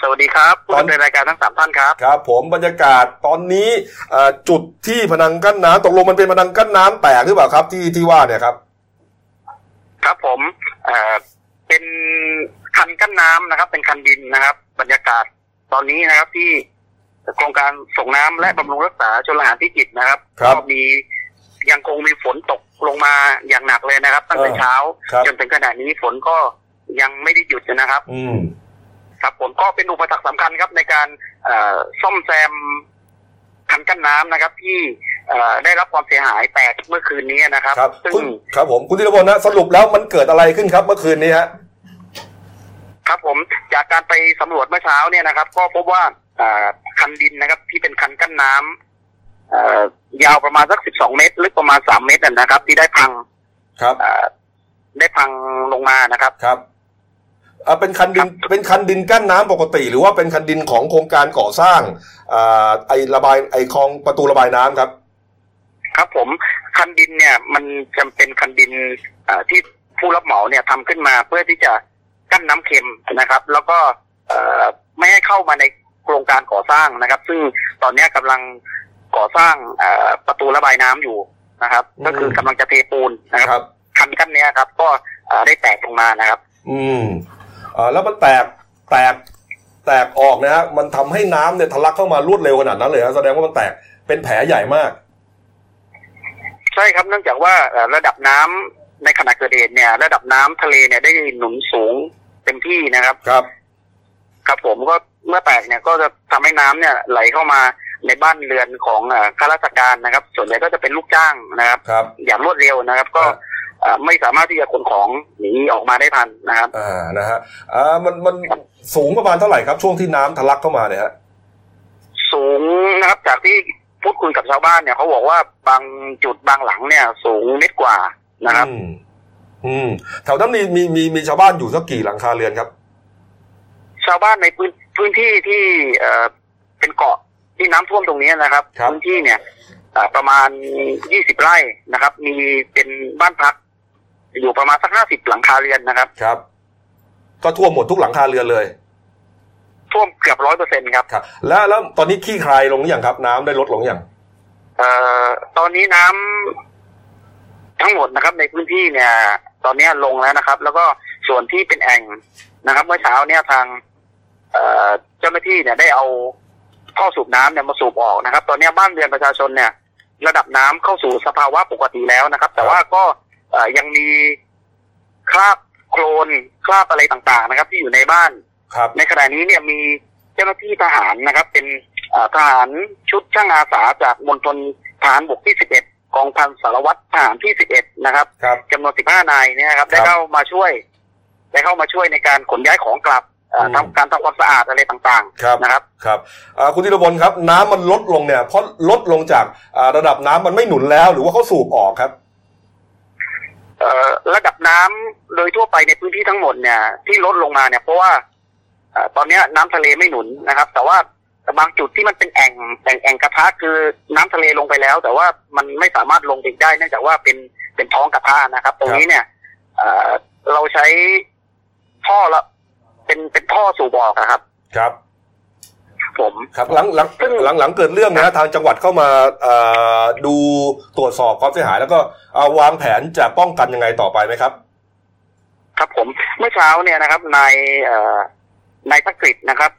สวัสดีครับคุตอนดำเนินรายการทั้งสามท่านครับครับ ผมบรรยากาศตอนนี้เอ่อจุดที่พนังกั้นน้ำตกลงมันเป็นพนังกั้นน้ำแตกหรือเปล่าครับที่ที่ว่าเนี่ยครับ ครับผมเอ่อเป็นคันกั้นน้ำนะครับ เป็นคันดินนะครับ บรรยากาศตอนนี้นะครับที่ โครงการส่งน้ำและบำรุงรักษาชลประทานที่จิตนะครับครับก็มียังคงมีฝนตกลงมาอย่างหนักเลยนะครับ ตั้งแต่เออเช้าครับจนถึงขณะนี้ฝนก็ยังไม่ได้หยุดนะครับ อืมครับผมก็เป็นอุปสรรคสำคัญครับในการเอ่อซ่อมแซมคันกั้นน้ำนะครับ ที่เอ่อได้รับความเสียหายแตกเมื่อคืนนี้นะครับครับซึ่งคุณครับผมคุณธีรพลนะสรุปแล้วมันเกิดอะไรขึ้นครับ เมื่อคืนนี้ฮะครับผมจากการไปสำรวจเมื่อเช้าเนี่ยนะครับ ก็พบว่าเอ่อ คันดินนะครับ ที่เป็นคันกั้นน้ำเอ่อยาวประมาณสัก12เมตรลึกประมาณ3เมตรนะครับ ที่ได้พังครับเอ่อได้พังลงมานะครับ ครับอ่าเป็นคันดินเป็นคันดินกั้นน้ำปกติ หรือว่าเป็นคันดินของโครงการก่อสร้างอ่าไอระบายไอคลองประตูระบายน้ำครับ ครับผมคันดินเนี่ยมันจำเป็นคันดินเอ่อที่ผู้รับเหมาเนี่ยทำขึ้นมาเพื่อที่จะกั้นน้ำเค็มนะครับ แล้วก็เอ่อไม่ให้เข้ามาใน โครงการก่อสร้างนะครับ ซึ่งตอนเนี้ยกำลังก่อสร้างเอ่อประตูระบายน้ำอยู่นะครับอืมก็คือกำลังจะเทปูนนะครับครับคันกั้นเนี้ยครับ ก็เอ่อได้แตกลงมานะครับ อืมอ่าแล้วมันแตกแตกแตกออกนะฮะมันทำให้น้ำเนี่ยทะลักเข้ามารวดเร็วขนาดนั้นเลยฮะแสดงว่ามันแตกเป็นแผลใหญ่มาก ใช่ครับเนื่องจากว่าเอ่อระดับน้ำในขณะเกิดเหตุเนี่ย ระดับน้ำทะเลเนี่ยได้หนุนสูงเต็มที่นะครับครับ ครับผมก็ เมื่อแตกเนี่ยก็จะทำให้น้ำเนี่ยไหลเข้ามาในบ้านเรือนของเอ่อข้าราชการนะครับ ส่วนใหญ่ก็จะเป็นลูกจ้างนะครับครับอย่างรวดเร็วนะครับ ก็ครับเอ่อไม่สามารถที่จะขนของหนีออกมาได้ทันนะครับ อ่านะฮะอ่ามันมันสูงประมาณเท่าไหร่ครับ ช่วงที่น้ำทะลักเข้ามาเนี่ยฮะสูงนะครับ จากที่พูดคุยกับชาวบ้านเนี่ยเขาบอกว่าบางจุดบางหลังเนี่ย สูงเมตรกว่านะครับ อืมอืมแถวนั้นมีมีมีมีชาวบ้านอยู่สักกี่หลังคาเรือนครับ ชาวบ้านในพื้น พื้นที่ที่เอ่อเป็นเกาะที่น้ำท่วมตรงนี้นะครับครับ พื้นที่เนี่ยเอ่อประมาณยี่สิบไร่นะครับ มีเป็นบ้านพัก อยู่ประมาณสักห้าสิบหลังคาเรือนนะครับ ครับ ก็ท่วมหมดทุกหลังคาเรือนเลยท่วมเกือบร้อยเปอร์เซ็นครับครับ แล้วแล้วตอนนี้ขี้คลายลงหรือยังครับ น้ำได้ลดลงหรือยังเอ่อตอนนี้น้ำทั้งหมดนะครับ ในพื้นที่เนี่ย ตอนนี้ลงแล้วนะครับ แล้วก็ส่วนที่เป็นแอ่งนะครับ เมื่อเช้าเนี่ยทาง เอ่อเจ้าหน้าที่เนี่ยได้เอาท่อสูบน้ำเนี่ยมาสูบออกนะครับ ตอนนี้บ้านเรือนประชาชนเนี่ย ระดับน้ำเข้าสู่สภาวะปกติแล้วนะครับ แต่ว่าก็เอ่อยังมีคราบโคลนคราบอะไรต่างๆ นะครับ ที่อยู่ในบ้าน ครับ ในขณะนี้เนี่ยมีเจ้าหน้าที่ทหารนะครับ เป็นเอ่อทหารชุดช่างอาสาจากมณฑลทหารบกที่ 11กองพันสารวัตรทหารที่ 11 นะครับครับ จำนวน 15 นายเนี่ยนะครับ ได้ครับ เข้ามาช่วย ได้เข้ามาช่วยในการขนย้ายของกลับเอ่ออืม ทำการทำความสะอาดอะไรต่างครับๆนะครับครับอ่าคุณธีรพลครับ น้ำมันลดลงเนี่ยเพราะลดลงจากอ่าระดับน้ำมันไม่หนุนแล้ว หรือว่าเขาสูบออกครับเอ่อระดับน้ำโดยทั่วไปในพื้นที่ทั้งหมดเนี่ย ที่ลดลงมาเนี่ย เพราะว่าเอ่อตอนเนี้ยน้ำทะเลไม่หนุนนะครับ แต่ว่าบางจุดที่มันเป็นแอ่งแอ่งแอ่งกระทะคือน้ำทะเลลงไปแล้ว แต่ว่ามันไม่สามารถลงไปได้เนื่องจากว่าเป็นเป็นท้องกระทะนะครับ ตรงนี้เนี่ยเอ่อเราใช้ท่อละ เป็นเป็นท่อสูบออกอะครับ ครับ ผมครับหลังหลังซึ่งหลังหลังเกิดเรื่องนะฮะทางจังหวัดเข้ามาเอ่อดูตรวจสอบความเสียหาย แล้วก็เอาวางแผนจะป้องกันยังไงต่อไปไหมครับ ครับผมเมื่อเช้าเนี่ยนะครับนายเอ่อนายธกฤษนะครับ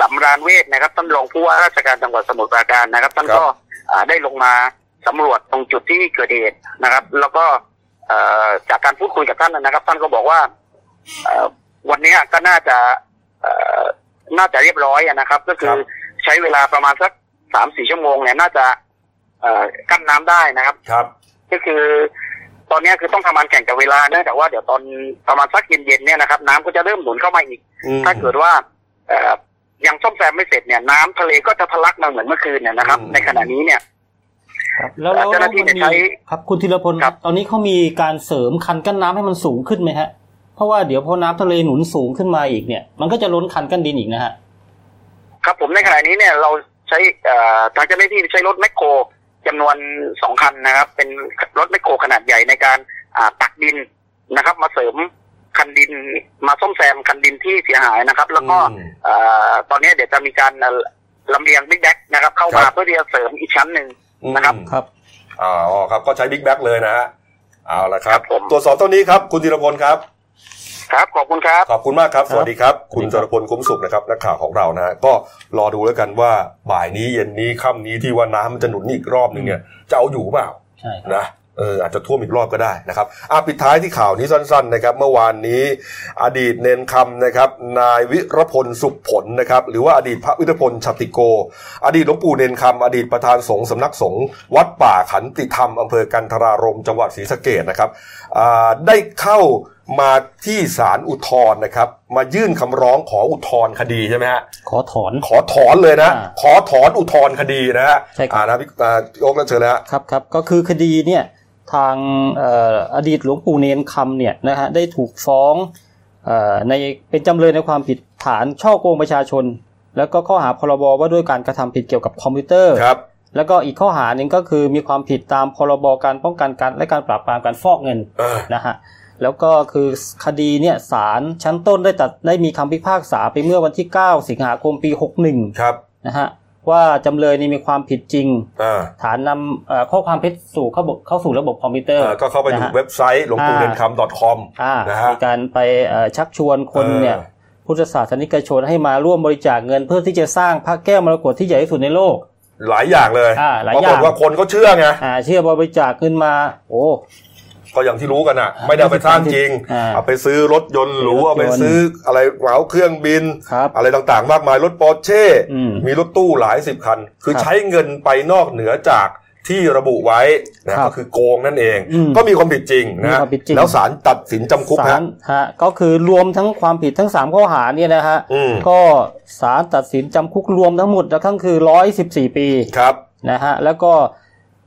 สำราญเวทนะครับท่านรองผู้ว่าราชการจังหวัดสมุทรปราการนะครับท่านครับก็อ่าได้ลงมาสำรวจตรงจุดที่เกิดเหตุนะครับ แล้วก็เอ่อจากการพูดคุยกับท่านนะครับ ท่านก็บอกว่าเอ่อ วันเนี้ยก็น่าจะเอ่อน่าจะเรียบร้อยอะนะครับ ก็คือใช้เวลาประมาณสักสามสี่ชั่วโมงเนี่ยน่าจะเอ่อกั้นน้ำได้นะครับครับ ก็คือตอนเนี้ยคือต้องทำงานแข่งกับเวลาเนื่องจากว่าเดี๋ยวตอนประมาณสักเย็นๆเนี่ยนะครับ น้ำก็จะเริ่มหนุนเข้ามาอีกอืมถ้าเกิดว่าเอ่อยังซ่อมแซมไม่เสร็จเนี่ยน้ำทะเลก็จะทะลักมาเหมือนเมื่อคืนเนี่ยนะครับอืมในขณะนี้เนี่ยครับแล้วแล้วเจ้าหน้าที่มัเนี่ยใช้ครับคุณธีรพลครับ ตอนนี้เขามีการเสริมคันกั้นน้ำให้มันสูงขึ้นไหมฮะ เพราะว่าเดี๋ยวพอน้ำทะเลหนุนสูงขึ้นมาอีกเนี่ย มันก็จะล้นคันกั้นดินอีกนะฮะครับผมในขณะนี้เนี่ยเราใช้เอ่อทางเจ้าหน้าที่ใช้รถแมคโครจำนวนสองคันนะครับ เป็นรถแมคโครขนาดใหญ่ในการอ่าตักดินนะครับ มาเสริมคันดินมาซ่อมแซมคันดินที่เสียหายนะครับ แล้วก็อืมเอ่อตอนนี้เดี๋ยวจะมีการเอ่อลำเลียง big bag นะครับ เข้ามาครับเพื่อที่จะเสริมอีกชั้นหนึ่งนะครับครับอ๋อครับก็ใช้ big bag เลยนะฮะเอาละครับครับผมตรวจสอบเท่านี้ครับ คุณธีรพลครับ ครับขอบคุณครับ ขอบคุณมากครับ สวัสดีครับ คุณสวัสดีครับจรพลคุ้มสุขนะครับนักข่าวของเรานะฮะก็รอดูแล้วกันว่าบ่ายนี้เย็นนี้ค่ำนี้ที่ว่าน้ำมันจะหนุนอีกรอบหนึ่งเนี่ยจะเอาอยู่เปล่าใช่ครับนะเอออาจจะท่วมอีกรอบก็ได้นะครับอะปิดท้ายที่ข่าวนี้สั้นๆนะครับ เมื่อวานนี้ อดีตเนนคำนะครับ นายวิรพลสุขผลนะครับ หรือว่าอดีตพระวิรพลชติโก อดีตหลวงปู่เนนคำอดีตประธานสงฆ์สำนักสงฆ์วัดป่าขันติธรรมอำเภอกันทรารมจังหวัดศรีสะเกดนะครับอ่าได้เข้า มาที่ศาลอุทธรณ์นะครับ มายื่นคำร้องขออุทธรณ์คดีใช่ไหมฮะขอถอนขอถอนเลยนะ อ่าขอถอนอุทธรณ์คดีนะฮะใช่ครับ อ่านะพี่อ่าโอ๊กแล้วเชิญเลยฮะครับครับก็คือคดีเนี่ยทางเอ่ออดีตหลวงปู่เนนคำเนี่ยนะฮะได้ถูกฟ้องเอ่อในเป็นจำเลยในความผิดฐานช่อโกงประชาชน แล้วก็ข้อหาพรบว่าด้วยการกระทำผิดเกี่ยวกับคอมพิวเตอร์ ครับแล้วก็อีกข้อหาหนึ่งก็คือมีความผิดตามพรบการป้องกันการและการปราบปรามการฟอกเงินเออนะฮะ แล้วก็คือคดีเนี่ยศาลชั้นต้นได้ตัดได้มีคำพิพากษาไปเมื่อวันที่ 9 สิงหาคมปี 61 ครับนะฮะว่าจำเลยนี่มีความผิดจริงอ่าฐานนำเอ่อข้อความเท็จสู่เข้าบบเข้าสู่ระบบคอมพิวเตอร์เอ่อก็เข้าไปดูนะฮะเว็บไซต์หลวงปู่เรียนคำ .com อ่านะฮะมีการไปเอ่อชักชวนคนเออเนี่ยพุทธศาสนิกชนให้มาร่วมบริจาคเงินเพื่อที่จะสร้างพระแก้วมรกตที่ใหญ่ที่สุดในโลก หลายอย่างเลยอ่าหลายอย่างปราอกฏว่าคนเขาเชื่อไงอ่าเชื่อบริจาคเงินมา โอ้ ก็อย่างที่รู้กันอะ ไม่ได้เอาไปสร้างจริงอ่าเอาไปซื้อรถยนต์หรูซื้อรถยนต์เอาไปซื้ออะไรเหมาเครื่องบินครับอะไรต่างๆ มากมายรถปอร์เช่อืมมีรถตู้หลายสิบคัน คือครับใช้เงินไปนอกเหนือจากที่ระบุไว้นะครับก็คือโกงนั่นเองอืมก็มีความผิดจริงมีนะความผิดจริงแล้วศาลตัดสินจำคุกศาฮะลฮะก็คือรวมทั้งความผิดทั้ง 3 ข้อหาเนี่ยนะฮะอืมก็ศาลตัดสินจำคุกรวมทั้งหมดแล้วทั้งคือ 114 ปีครับนะฮะแล้วก็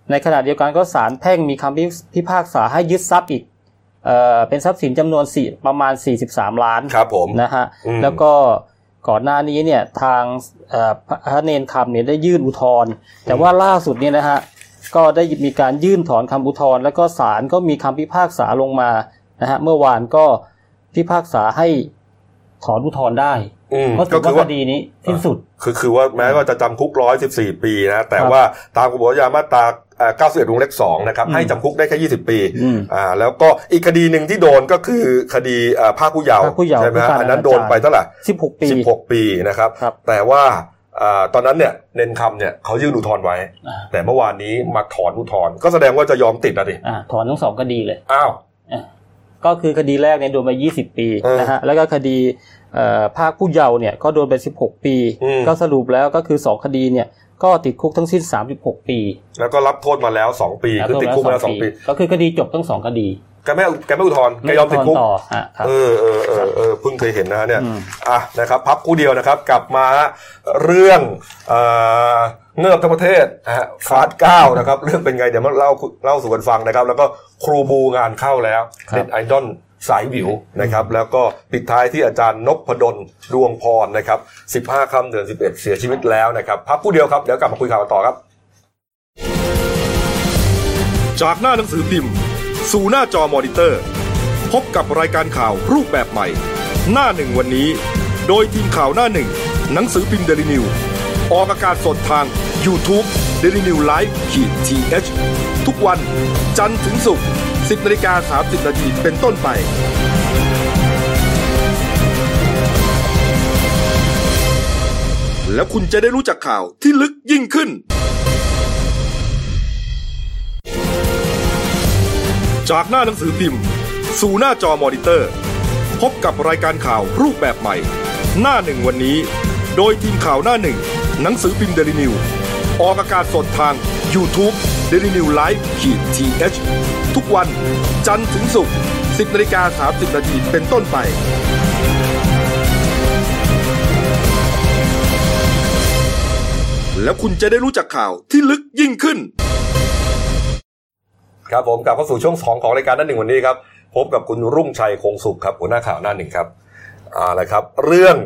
ในขณะเดียวกันก็ศาลแพ่งมีคำพิพิพากษาให้ยึดทรัพย์อีกเอ่อเป็นทรัพย์สินจำนวนสี่ประมาณ 43 ล้านครับผมนะฮะอืมแล้วก็ก่อนหน้านี้เนี่ยทางเอ่อพระพระเนนคำเนี่ยได้ยื่นอุทธรณ์แต่ว่าล่าสุดเนี่ยนะฮะก็ได้มีการยื่นถอนคำอุทธรณ์แล้วก็ศาลก็มีคำพิพากษาลงมานะฮะเมื่อวานก็พิพากษาให้ ถอนอุทธรณ์ได้อืมเพราะถืก็อคือว่าว่าคดีนี้สิ้นสุด คือคือว่าแม้ว่าจะจำคุก114ปีนะแต่ครับว่าตามกฎหมายอาญามาตราเอ่อ91วงเล็บ2นะครับอืมให้จำคุกได้แค่ 20 ปีอืมอ่าแล้วก็อีกคดีหนึ่งที่โดนก็คือคดีเอ่อภาคผู้เยาว์ภาคผู้เยาว์ใช่ไหมฮะผู้การอันนั้นอนาจารโดนไปเท่าไหร่16 ปี 16 ปีนะครับครับแต่ว่าอ่าตอนนั้นเนี่ยเนนคำเนี่ยเขายื่นอุทธรณ์ไว้อ่าแต่เมื่อวานนี้มาถอนอุทธรณ์ก็แสดงว่าจะยอมติดอะดิอ่าถอนทั้งสองคดีเลยอ้าวอะ ก็คือคดีแรกเนี่ยโดนไป20 ปีเออนะฮะแล้วก็คดีเอ่อภาคผู้เยาว์เนี่ยก็โดนไป 16 ปีอืมก็สรุปแล้วก็คือ 2 คดีเนี่ยก็ติดคุกทั้งสิ้น 36 ปี แล้วก็รับโทษมาแล้ว 2 ปีแล้วคือติดคุกมาแล้วสองปี ก็คือคดีจบทั้งสองคดีแกไม่แกไม่อุทธรณ์แกยอมติดคุกต่อฮะครับเออเออเออเออเพิ่งเคยเห็นนะฮะเนี่ยอืมอะนะครับ พักคู่เดียวนะครับ กลับมาเรื่องเอ่อ เงือบทั้งประเทศนะฮะฟาสเก้านะครับเรื่องเป็นไงเดี๋ยวมาเล่าเล่าสู่กันฟังนะครับ แล้วก็ครูบูงานเข้าแล้วครับเน็ตไอดอลสายวิวนะครับ แล้วก็ปิดท้ายที่อาจารย์นพดลดวงพรนะครับ 15ค่ำเดือน 11 เสียชีวิตแล้วนะครับพักครู่เดียวครับ เดี๋ยวกลับมาคุยข่าวกันต่อครับ จากหน้าหนังสือพิมพ์ สู่หน้าจอมอนิเตอร์ พบกับรายการข่าวรูปแบบใหม่ หน้าหนึ่งวันนี้ โดยทีมข่าวหน้าหนึ่งหนังสือพิมพ์เดลินิวส์ ออกอากาศสดทาง YouTube เด ลินิวส์ขีดทีทุกวันจันทร์ถึงศุกร์10นาฬิกา30นาทีเป็นต้นไป แล้วคุณจะได้รู้จักข่าวที่ลึกยิ่งขึ้น จากหน้าหนังสือพิมพ์ สู่หน้าจอมอนิเตอร์ พบกับรายการข่าวรูปแบบใหม่ หน้าหนึ่งวันนี้ โดยทีมข่าวหน้าหนึ่ง หนังสือพิมพ์เดลิวิวออกอากาศสดทาง y o u t u เด d ิวิวไลฟ์ขีดทีเทุกวันจันทร์ถึงศุกร์10นาฬิกา30นาทีเป็นต้นไปแล้วคุณจะได้รู้จักข่าวที่ลึกยิ่งขึ้น ครับผมกลับเข้าสู่ช่วงสองของรายการหน้าหนึ่งวันนี้ครับ พบกับคุณรุ่งชัยคงสุขครับหัวหน้าข่าวหน้าหนึ่งครับอ่าอะไรครับ เรื่อง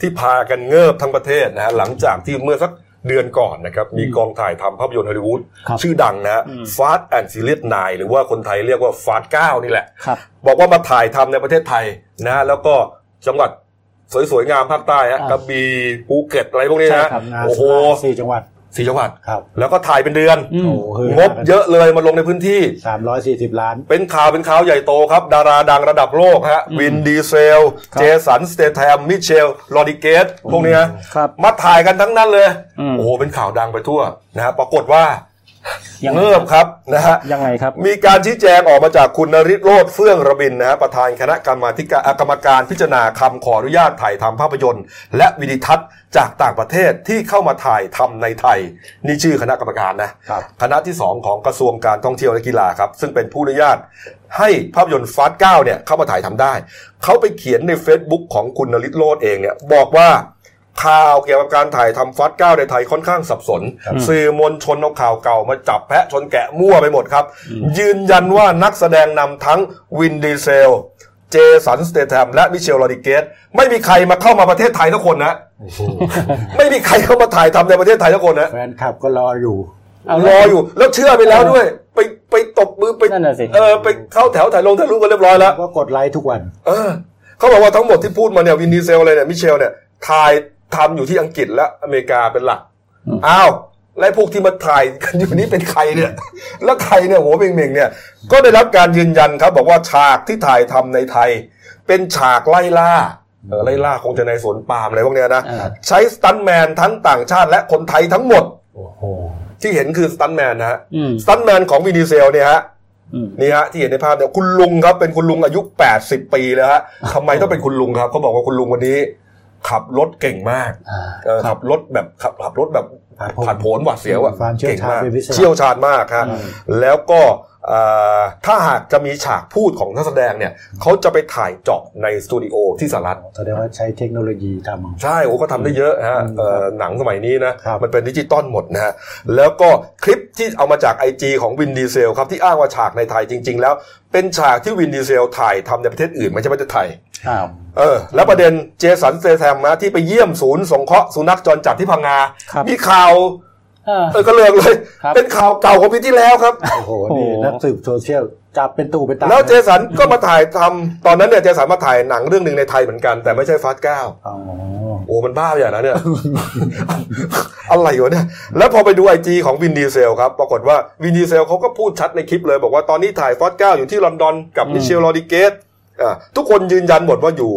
ที่พากันเงิบทั้งประเทศนะฮะหลังจากที่เมื่อสักเดือนก่อนนะครับมีกองถ่ายทำภาพยนตร์ฮอลลีวูดครับชื่อดังนะฮะอืม Fast and Furious Nine หรือว่าคนไทยเรียกว่า Fast เก้านี่แหละครับบอกว่ามาถ่ายทำในประเทศไทยนะฮะแล้วก็จังหวัดสวยๆงามภาคใต้ฮะอ่ากระบี่ภูเก็ตอะไรพวกนี้ใช่นะครับงานโอ้โหสี่จังหวัด สี่จังหวัด ครับแล้วก็ถ่ายเป็นเดือนอืมโอ้เฮ้งบเยอะเลยมาลงในพื้นที่ สามร้อยสี่สิบล้าน เป็นข่าวเป็นข่าวใหญ่โตครับ ดาราดังระดับโลกฮะอืมวินดีเซล ครับเจสันสเตแทมมิเชลโรดริเกซพวกเนี้ยครับมาถ่ายกันทั้งนั้นเลย อืม โอ้โห เป็นข่าวดังไปทั่วนะฮะปรากฏว่ายังไง เริ่มครับนะฮะยังไงครับ มีการชี้แจงออกมาจากคุณนริศโรธเฟื่องระบินนะฮะประธานคณะกรรมาธิการอะกรรมการพิจารณาคำขออนุญาตถ่ายทำภาพยนตร์ และวิดีทัศน์จากต่างประเทศที่เข้ามาถ่ายทำในไทย นี่ชื่อคณะกรรมการนะครับคณะที่ 2 ของกระทรวงการท่องเที่ยวและกีฬาครับ ซึ่งเป็นผู้อนุญาตให้ภาพยนตร์ Fast เก้าเนี่ยเข้ามาถ่ายทำได้ เขาไปเขียนใน Facebook ของคุณนริศโรธเองเนี่ยบอกว่า ข่าวเกี่ยวกับการถ่ายทำ Fast เก้าในไทยค่อนข้างสับสน สื่อมวลชนเอาข่าวเก่ามาจับแพะชนแกะมั่วไปหมดครับ ยืนยันว่านักแสดงนำทั้งวินดีเซล เจสันสเตแทมและมิเชลโรดริเกซไม่มีใครมาเข้ามาประเทศไทยทุกคนนะ ไม่มีใครเข้ามาถ่ายทำในประเทศไทยทุกคนนะแฟนคลับก็รออยู่เอารออยู่แล้วเชื่อไปแล้วด้วย ไปไปตบมือไปนั่นน่ะสิเออไปเข้าแถวถ่ายลงถ่ายรูปกันเรียบร้อยแล้วก็กดไลค์ทุกวัน เออเขาบอกว่าทั้งหมดที่พูดมาเนี่ยวินดีเซลอะไรเนี่ยมิเชลเนี่ยถ่าย ทำอยู่ที่อังกฤษและอเมริกาเป็นหลักอืมอ้าวและพวกที่มาถ่ายกันอยู่นี้เป็นใครเนี่ย แล้วใครเนี่ยหัวเหม่งๆเนี่ย ก็ได้รับการยืนยันครับ บอกว่าฉากที่ถ่ายทำในไทย เป็นฉากไล่ล่าเออไล่ล่าคงจะในสวนปาล์มอะไรพวกเนี้ยนะอ่าใช้สตันท์แมนทั้งต่างชาติและคนไทยทั้งหมดโอ้โหที่เห็นคือสตันท์แมนนะฮะอืมสตันท์แมนของวินดีเซลเนี่ยฮะอืมนี่ฮะที่เห็นในภาพเนี่ยคุณลุงครับเป็นคุณลุงอายุ 80 ปีแล้วฮะทำไมต้องเป็นคุณลุงครับเขาบอกว่าคุณลุงวันนี้ ขับรถเก่งมากอ่าเออขับรถแบบขับขับรถแบบผาดโผนผาดโผนหวาดเสียวอะความเชี่ยวชาญเก่งมากเป็นพิเศษเชี่ยวชาญมากฮะอืมแล้วก็เอ่อถ้าหากจะมีฉากพูดของนักแสดงเนี่ยเขาจะไปถ่ายเจาะในสตูดิโอที่สหรัฐแสดงว่าใช้เทคโนโลยีทำใช่โอ้ก็ทำได้เยอะฮะอืมเอ่อหนังสมัยนี้นะครับมันเป็นดิจิตอลหมดนะฮะแล้วก็คลิปที่เอามาจาก IG ของวินดีเซลครับที่อ้างว่าฉากในไทยจริง ๆ แล้ว เป็นฉากที่วินดีเซลถ่ายทำในประเทศอื่นไม่ใช่ประเทศไทยอ้าว เออแล้วประเด็นเจสันสเตแทมนะที่ไปเยี่ยมศูนย์สงเคราะห์สุนัขจรจัดที่พังงา ครับมีข่าวเออ เออก็เลิกเลย ครับ เป็นข่าวเก่าของปีที่แล้วครับ โอ้โหนี่โอ้โหนักสืบโซเชียลจับเป็นตุเป็นตะแล้วเจสันก็มาถ่ายทำตอนนั้นเนี่ยเจสันมาถ่ายหนังเรื่องหนึ่งในไทยเหมือนกัน แต่ไม่ใช่ Fast เก้า อ๋อ โอ้มันบ้าไปอย่างนั้นเนี่ย อะไรวะเนี่ย แล้วพอไปดู IG ของวินดีเซลครับ ปรากฏว่าวินดีเซลเขาก็พูดชัดในคลิปเลย บอกว่าตอนนี้ถ่าย Fast เก้าอยู่ที่ลอนดอนกับมิเชลโรดิเกสอ่า ทุกคนยืนยันหมดว่าอยู่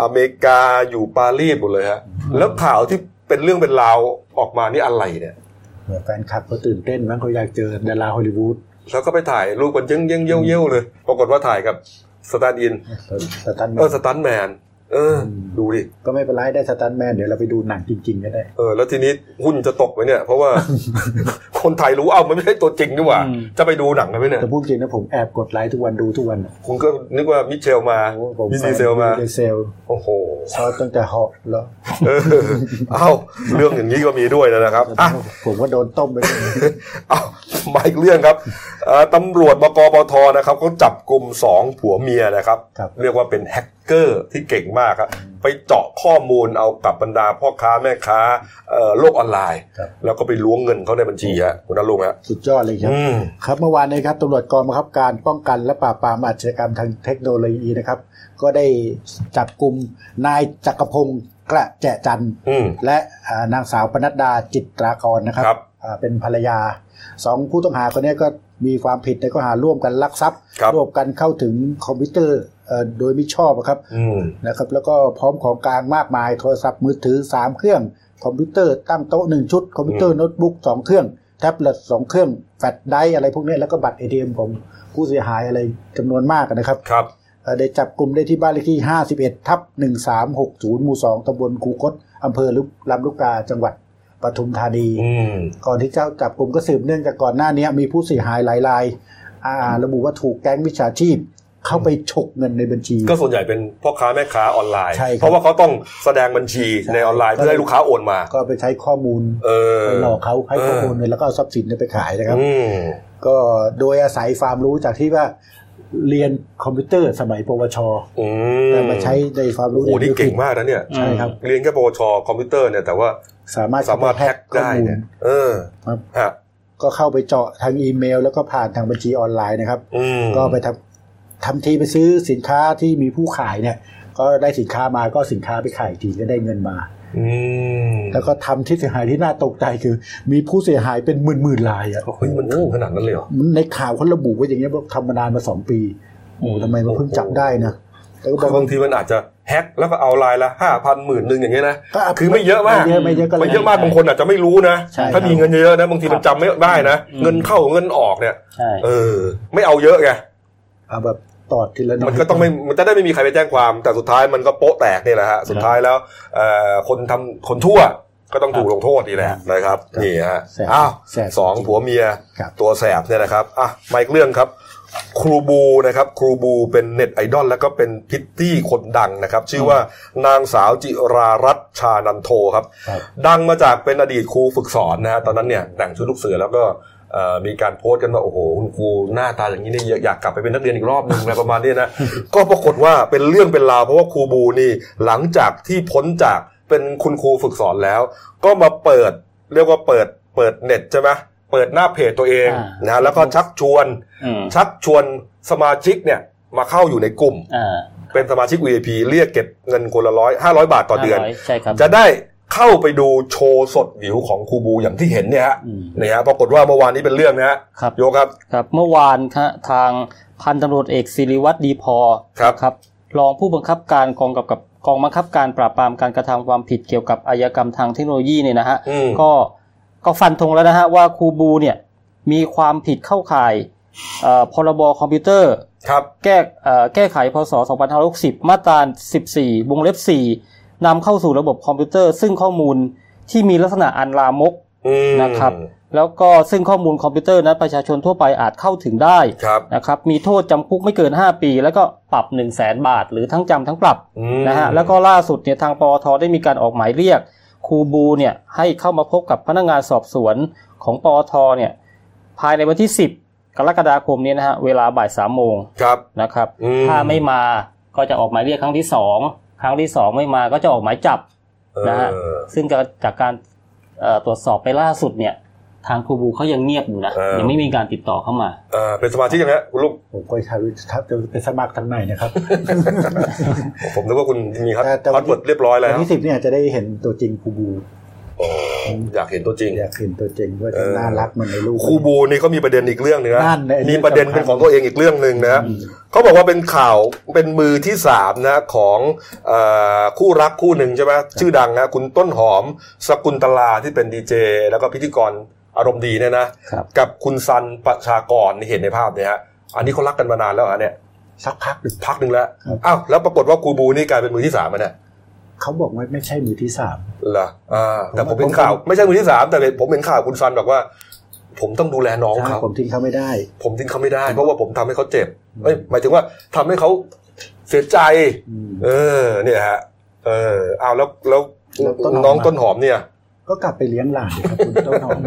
อเมริกาอยู่ปารีสหมดเลยฮะแล้วข่าวที่เป็นเรื่องเป็นราวออกมานี่อะไรเนี่ยเหมือนแฟนคลับเขาตื่นเต้นมั้งเขาอยากเจอดาราฮอลลีวูดแล้วก็ไปถ่ายรูปกันเย้งเย้งเย้ยวเย้ยวเลย ปรากฏว่าถ่ายกับstand-inสตันแมเออนสตันท์แมนเออ ดูดิ ก็ไม่เป็นไรได้สตันแมนเดี๋ยวเราไปดูหนังจริงๆก็ได้ เออ แล้วทีนี้หุ้นจะตกไหมเนี่ย เพราะว่า คนไทยรู้เอ้ามันไม่ใช่ตัวจริงนี่หว่าอืมจะไปดูหนังกันไหมเนี่ยแต่พูดจริงนะผมแอบกดไลค์ทุกวันดูทุกวัน คุณก็นึกว่ามิเชลมาโอ้ผมวินดีเซลมาวินดีเซลโอ้โหชอบตั้งแต่เหาะแล้วเออเอ้าเรื่องอย่างนี้ก็มีด้วยนะครับอะผมก็โดนต้มไปด้วยเอามาอีกเรื่องครับเอ่อตำรวจบกปทนะครับเขาจับกลุ่มสองผัวเมียนะครับครับเรียกว่าเป็นแฮก เกอร์ที่เก่งมากครับไปเจาะข้อมูลเอากับบรรดาพ่อค้าแม่ค้าเอ่อโลกออนไลน์ครับแล้วก็ไปล้วงเงินเขาในบัญชีฮะคุณนรุงฮะสุดยอดเลยครับอืมครับเมื่อวานนี้ครับตำรวจกองบังคับการป้องกันและปราบปรามอาชญากรรมทางเทคโนโลยีนะครับ ก็ได้จับกลุ่มนายจักรพงศ์กระแจจันทร์อืมและอ่านางสาวปนัดดาจิตรากรนะครับครับอ่าเป็นภรรยาสองผู้ต้องหาคนนี้ก็มีความผิดในข้อหาร่วมกันลักทรัพย์ครับร่วมกันเข้าถึงคอมพิวเตอร์เอ่อ โดยไม่ชอบอะครับอืมนะครับ แล้วก็พร้อมของกลางมากมายโทรศัพท์มือถือ 3 เครื่อง คอมพิวเตอร์ตั้งโต๊ะ1ชุด คอมพิวเตอร์โน้ตบุ๊ก2เครื่องแท็บเล็ต2เครื่องแฟลชไดรฟ์อะไรพวกนี้แล้วก็บัตร ATM ของผู้เสียหายอะไรจำนวนมากนะครับครับเอ่อได้จับกลุ่มได้ที่บ้านเลขที่ 51 ทับ 1360 หมู่ 2ตำบลคูคตอำเภอลุลำลูกกาจังหวัดปทุมธานีอืมก่อนที่เจ้าจับกลุ่มก็สืบเนื่องจากก่อนหน้านี้มีผู้เสียหายหลายรายอ่าระบุว่าถูกแก๊งมิจฉาชีพ เข้าไปฉกเงินในบัญชี ก็ส่วนใหญ่เป็นพ่อค้าแม่ค้าออนไลน์ใช่ครับเพราะว่าเขาต้องแสดงบัญชีใช่ในออนไลน์เพื่อให้ลูกค้าโอนมา ก็ไปใช้ข้อมูลเออไปหลอกเขาให้ข้อมูลเงินแล้วก็เอาทรัพย์สินเนี่ยไปขายนะครับอืมก็โดยอาศัยความรู้จากที่ว่าเรียนคอมพิวเตอร์สมัยปวชอืมแต่มาใช้ในความรู้โอ้โหนี่เก่งมากนะเนี่ยใช่ครับเรียนแค่ปวชคอมพิวเตอร์เนี่ยแต่ว่าสามารถสามารถแฮ็กได้ข้อมูลเนี่ยเออครับฮะก็เข้าไปเจาะทางอีเมล แล้วก็ผ่านทางบัญชีออนไลน์นะครับอืมก็ไปทำ ทำทีไปซื้อสินค้าที่มีผู้ขายเนี่ย ก็ได้สินค้ามาก็สินค้าไปขายอีกทีก็ได้เงินมาอืมแล้วก็ทำที่เสียหายที่น่าตกใจคือ มีผู้เสียหายเป็นหมื่นหมื่นๆรายอะเฮ้ยมันถึงขนาดนั้นเลยเหรอในข่าวเขาระบุไว้อย่างเงี้ยว่าทำมานานมาสองปีโอ้ทำไมมาเพิ่งจับได้นะแล้วก็บอกบางทีมันอาจจะแฮ็กแล้วก็เอาลายละห้าพันหมื่นหนึ่งอย่างเงี้ยนะก็คือไม่เยอะมากไม่เยอะไม่เยอะก็ไม่เยอะมากบางคนอาจจะไม่รู้นะใช่ถ้ามีเงินเยอะๆนะบางทีมันจำไม่ได้นะอืมเงินเข้าเงินออกเนี่ยใช่เออ ไม่เอาเยอะไง เอาแบบตอดทีละน้อยมันก็ต้องไม่มันจะได้ไม่มีใครไปแจ้งความ แต่สุดท้ายมันก็โป๊ะแตกนี่แหละฮะสุดท้ายแล้วเอ่อคนทำคนชั่วก็ต้องถูกลงโทษนี่แหละนะครับนี่ฮะแสบอ้าวแสบสองผัวเมียครับตัวแสบเนี่ยนะครับอะมาอีกเรื่องครับ ครูบูนะครับครูบูเป็นเน็ตไอดอลแล้วก็เป็นพิตตี้คนดังนะครับ ชื่อว่านางสาวจิรารัตน์ชานันโทครับครับ ดังมาจากเป็นอดีตครูฝึกสอนนะฮะตอนนั้นเนี่ยแต่งชุดลูกเสือแล้วก็เอ่อ มีการโพสต์กันว่าโอ้โหคุณครูหน้าตาอย่างนี้เนี่ยอยากกลับไปเป็นนักเรียนอีกรอบหนึ่งอะไรประมาณนี้นะก็ปรากฏว่าเป็นเรื่องเป็นราวเพราะว่าครูบูนี่หลังจากที่พ้นจากเป็นคุณครูฝึกสอนแล้ว ก็มาเปิดเรียกว่าเปิดเปิดเน็ตใช่ไหมเปิดหน้าเพจตัวเองอ่านนะฮะแล้วก็ชักชวนอืมชักชวนสมาชิกเนี่ยมาเข้าอยู่ในกลุ่มอ่าเป็นสมาชิก VIP เรียกเก็บเงินคนละร้อยห้าร้อยบาทต่อเดือน500ใช่ครับจะได้ เข้าไปดูโชว์สดวิวของครูบูอย่างที่เห็นเนี่ยฮะอืมนี่ฮะปรากฏว่าเมื่อวานนี้เป็นเรื่องนะฮะครับโยครับครับ เมื่อวานครับทางพันตำรวจเอกศิริวัตรดีพอครับครับรองผู้บังคับการกองกับกับกองบังคับการปราบปรามการกระทำความผิดเกี่ยวกับอาชญากรรมทางเทคโนโลยีเนี่ยนะฮะอืมก็ก็ฟันธงแล้วนะฮะว่าครูบูเนี่ยมีความผิดเข้าข่ายเอ่อพรบคอมพิวเตอร์ครับแก้เอ่อแก้ไขพศ2560 มาตรา 14 วงเล็บ 4 นำเข้าสู่ระบบคอมพิวเตอร์ ซึ่งข้อมูลที่มีลักษณะอันลามกอืมนะครับ แล้วก็ซึ่งข้อมูลคอมพิวเตอร์นั้นประชาชนทั่วไปอาจเข้าถึงได้ครับนะครับ มีโทษจำคุกไม่เกิน 5 ปี แล้วก็ปรับ 1 0 0 0 0แสนบาท หรือทั้งจำทั้งปรับอืมนะฮะแล้วก็ล่าสุดเนี่ยทางปอทได้มีการออกหมายเรียกครูบูเนี่ยให้เข้ามาพบกับพนักงานสอบสวนของปอทเนี่ยภายในวันที่ 10 กรกฎาคมนี้นะฮะเวลาบ่ายสามโมงครับนะครับอืมถ้าไม่มาก็จะออกหมายเรียกครั้งที่สอง ครั้งที่สองไม่มาก็จะออกหมายจับนะฮะเออซึ่งจากจากการเอ่อตรวจสอบไปล่าสุดเนี่ย ทางครูบูเขายังเงียบอยู่นะเออยังไม่มีการติดต่อเข้ามาเออเป็นสมาชิกยังไงฮะคุณลุงผมก็ทำครับจะเป็นสมัครทางไหนนะครับ ผมนึกว่าคุณมีครับแต่แต่ password เรียบร้อยแล้ววันที่สิบเนี่ยจะได้เห็นตัวจริงครูบูโอ้อยากเห็นตัวจริง อยากเห็นตัวจริงว่าเอจะน่ารักเหมือนในรูปครูบูนี่เขามีประเด็นอีกเรื่องหนึ่งนะนั่นแหละมีประเด็นเป็นของตัวเองอีกเรื่องหนึ่งนะอืมเขาบอกว่าเป็นข่าวเป็นมือที่สามนะของเอ่อคู่รักคู่หนึ่งใช่ไหมชื่อดังนะคุณต้นหอม ศกุนตลาที่เป็นดีเจแล้วก็พิธีกรอารมณ์ดีเนี่ยนะครับกับคุณซันประชากรที่เห็นในภาพเนี่ยฮะอันนี้เขารักกันมานานแล้วเหรอเนี่ยสักพักหนึ่งพักหนึ่งแล้วครับอ้าวแล้วปรากฏว่าครูบูนี่กลายเป็นมือที่สามอะเนี่ย เขาบอกว่าไม่ใช่มือที่สามเหรออ่าแต่ผมผมเห็นข่าว ไม่ใช่มือที่สามแต่ผมเห็นข่าวคุณซันบอกว่า ผมต้องดูแลน้องใช่เขาผมทิ้งเขาไม่ได้ ผมทิ้งเขาไม่ได้ เพราะว่าผมทำให้เขาเจ็บเอ้ยหมายถึงว่าทำให้เขาเสียใจอืมเออ เนี่ยฮะ เออเอาแล้วแล้วแล้วต้นหอมน้องอะต้นหอมเนี่ย ก็กลับไปเลี้ยงหลานครับคุณต้นหอม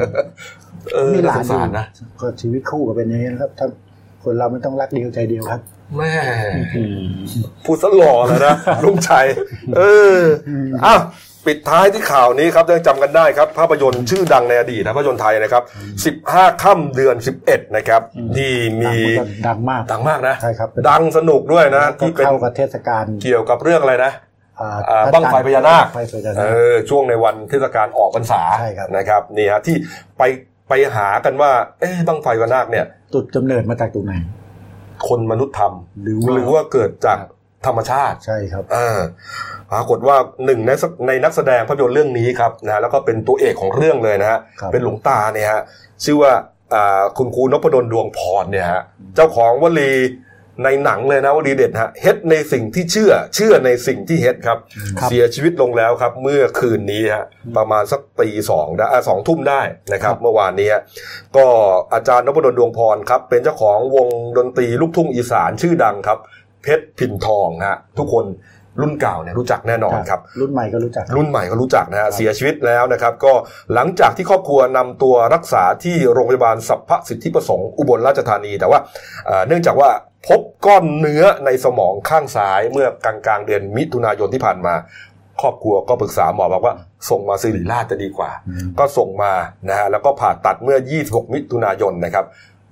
เออมีหน่าลาสนงสารนะก็ชีวิตคู่ก็เป็นอย่างนี้นะครับถ้าคนเรามันต้องรักเดียวใจเดียวครับ แม่อืมพูดซะหล่อเลยนะลุงชัย เอออ้าวปิดท้ายที่ข่าวนี้ครับยังจำกันได้ครับ ภาพยนตร์ชื่อดังในอดีตนะภาพยนตร์ไทยนะครับ 15 ค่ำเดือน 11 นะครับที่มีดังมากดังมากนะใช่ครับดังสนุกด้วยนะที่ที่เป็นเข้ากับเทศกาลเกี่ยวกับเรื่องอะไรนะอ่าอ่าบั้งไฟพญานาคบั้งไฟพญาเอนาคอช่วงในวันเทศกาลออกพรรษาใช่ครับนะครับนี่ฮะที่ไปไปหากันว่า เอ๊ะบั้งไฟพญานาคเนี่ยจุดกำเนิดมาจากตรงไหน คนมนุษย์ทำหรือว่าหรือว่าเกิดจากธรรมชาติ ใช่ครับอ่าปรากฏว่าหนึ่งในสักในนักแสดงภาพยนตร์เรื่องนี้ครับนะแล้วก็เป็นตัวเอกของเรื่องเลยนะฮะครับเป็นหลวงตาเนี่ยฮะชื่อว่าอ่าคุณครูนพดลดวงพรเนี่ยฮะเจ้าของวลี ในหนังเลยนะวลีเด็ดฮะเฮ็ดในสิ่งที่เชื่อเชื่อในสิ่งที่เฮ็ดครับครับ เสียชีวิตลงแล้วครับ เมื่อคืนนี้ฮะประมาณสักตีสองได้อ่าสองทุ่มได้นะครับ เมื่อวานนี้ฮะก็อาจารย์นพดลดวงพรครับ เป็นเจ้าของวงดนตรีลูกทุ่งอีสานชื่อดังครับ เพชรพินทองฮะทุกคน รุ่นเก่าเนี่ยรู้จักแน่นอนครับรุ่นใหม่ก็รู้จัก รุ่นใหม่ก็รู้จักนะฮะเสียชีวิตแล้วนะครับ ก็หลังจากที่ครอบครัวนำตัวรักษาที่โรงพยาบาลสัพพสิทธิประสงค์อุบลราชธานี แต่ว่าเอ่อเนื่องจากว่าพบก้อนเนื้อในสมองข้างซ้ายเมื่อกลางกลางๆเดือนมิถุนายนที่ผ่านมา ครอบครัวก็ปรึกษาหมอบอกว่าส่งมาสิริราชจะดีกว่า ก็ส่งมานะฮะแล้วก็ผ่าตัดเมื่อ 26 มิถุนายนนะครับ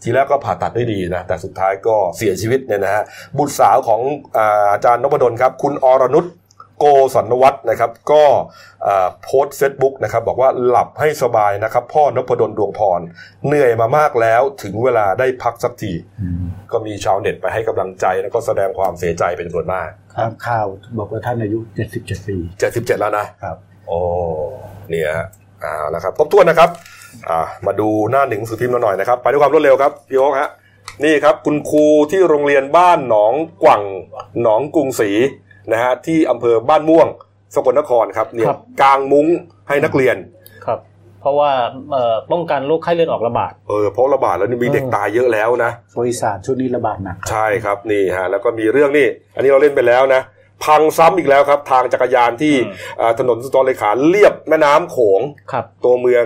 ทีแรกก็ผ่าตัดได้ดีนะแต่สุดท้ายก็เสียชีวิตเนี่ยนะฮะบุตรสาวของอาอาจารย์นพดลครับ คุณอรนุชโกสันวัฒน์นะครับ ก็อ่าโพสต์เฟซบุ๊กนะครับ บอกว่าหลับให้สบายนะครับ พ่อนพดลดวงพร เหนื่อยมามากแล้วถึงเวลาได้พักสักที ก็มีชาวเน็ตไปให้กำลังใจแล้วก็แสดงความเสียใจเป็นจำนวนมากตามข่าวบอกว่าท่านอายุ 77 ปี 77 แล้วนะครับ โอ้เนี่ยฮะอ่าแล้วครับครบถ้วนนะครับ อ่ามาดูหน้าหนึ่งสือพิมพ์เราหน่อยนะครับไปด้วยความรวดเร็วครับพี่โอ๊คฮะนี่ครับคุณครูที่โรงเรียนบ้านหนองกว่างหนองกรุงศรีนะฮะที่อำเภอบ้านม่วงสกลนครครับเนี่ยครับ กางมุ้งให้นักเรียน ครับ เพราะว่าเอ่อป้องกันโรคไข้เลือดออกระบาด เออเพราะระบาดแล้วนี่มีเด็กตายเยอะแล้วนะบริษัทช่วงนี้ระบาดหนักใช่ครับนี่ฮะแล้วก็มีเรื่องนี่อันนี้เราเล่นไปแล้วนะ พังซ้ำอีกแล้วครับ ทางจักรยานที่อืม อ่าถนนสุนทรเลขาเลียบแม่น้ำโขง ครับ ตัวเมือง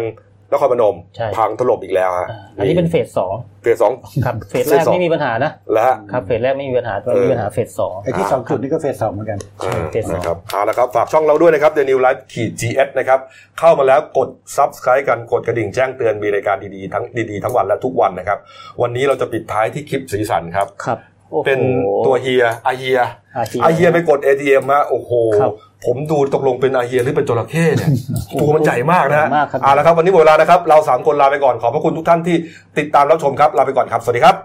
นครพนมใช่พังถล่มอีกแล้วฮะอ่าอันนี้เป็นเฟสสองเฟสสองครับเฟสแรกเฟสสองไม่มีปัญหานะแล้วฮะครับเฟสแรกไม่มีปัญหาเออตอนนี้มีปัญหาเฟสสองไอ้ที่สองจุดนี่ก็เฟสสองเหมือนกันเออเฟสสองนะครับเอาละครับฝากช่องเราด้วยนะครับ The New Life ขีด GS นะครับเข้ามาแล้วกด Subscribe กันกดกระดิ่งแจ้งเตือนมีรายการดีๆทั้งดีๆทั้งวันและทุกวันนะครับ วันนี้เราจะปิดท้ายที่คลิปสีสันครับครับโอ้โหเป็นตัวเฮียอาเฮียอาเฮียอาเฮียไปกด ATM ฮะโอ้โหครับ ผมดูตกลงเป็นอาเฮียหรือเป็นจระเข้เนี่ยตัวมันใหญ่มากนะฮะใหญ่มากครับเอาละครับวันนี้หมดเวลานะครับ เราสามคนลาไปก่อนขอบพระคุณทุกท่านที่ติดตามรับชมครับลาไปก่อนครับ สวัสดีครับ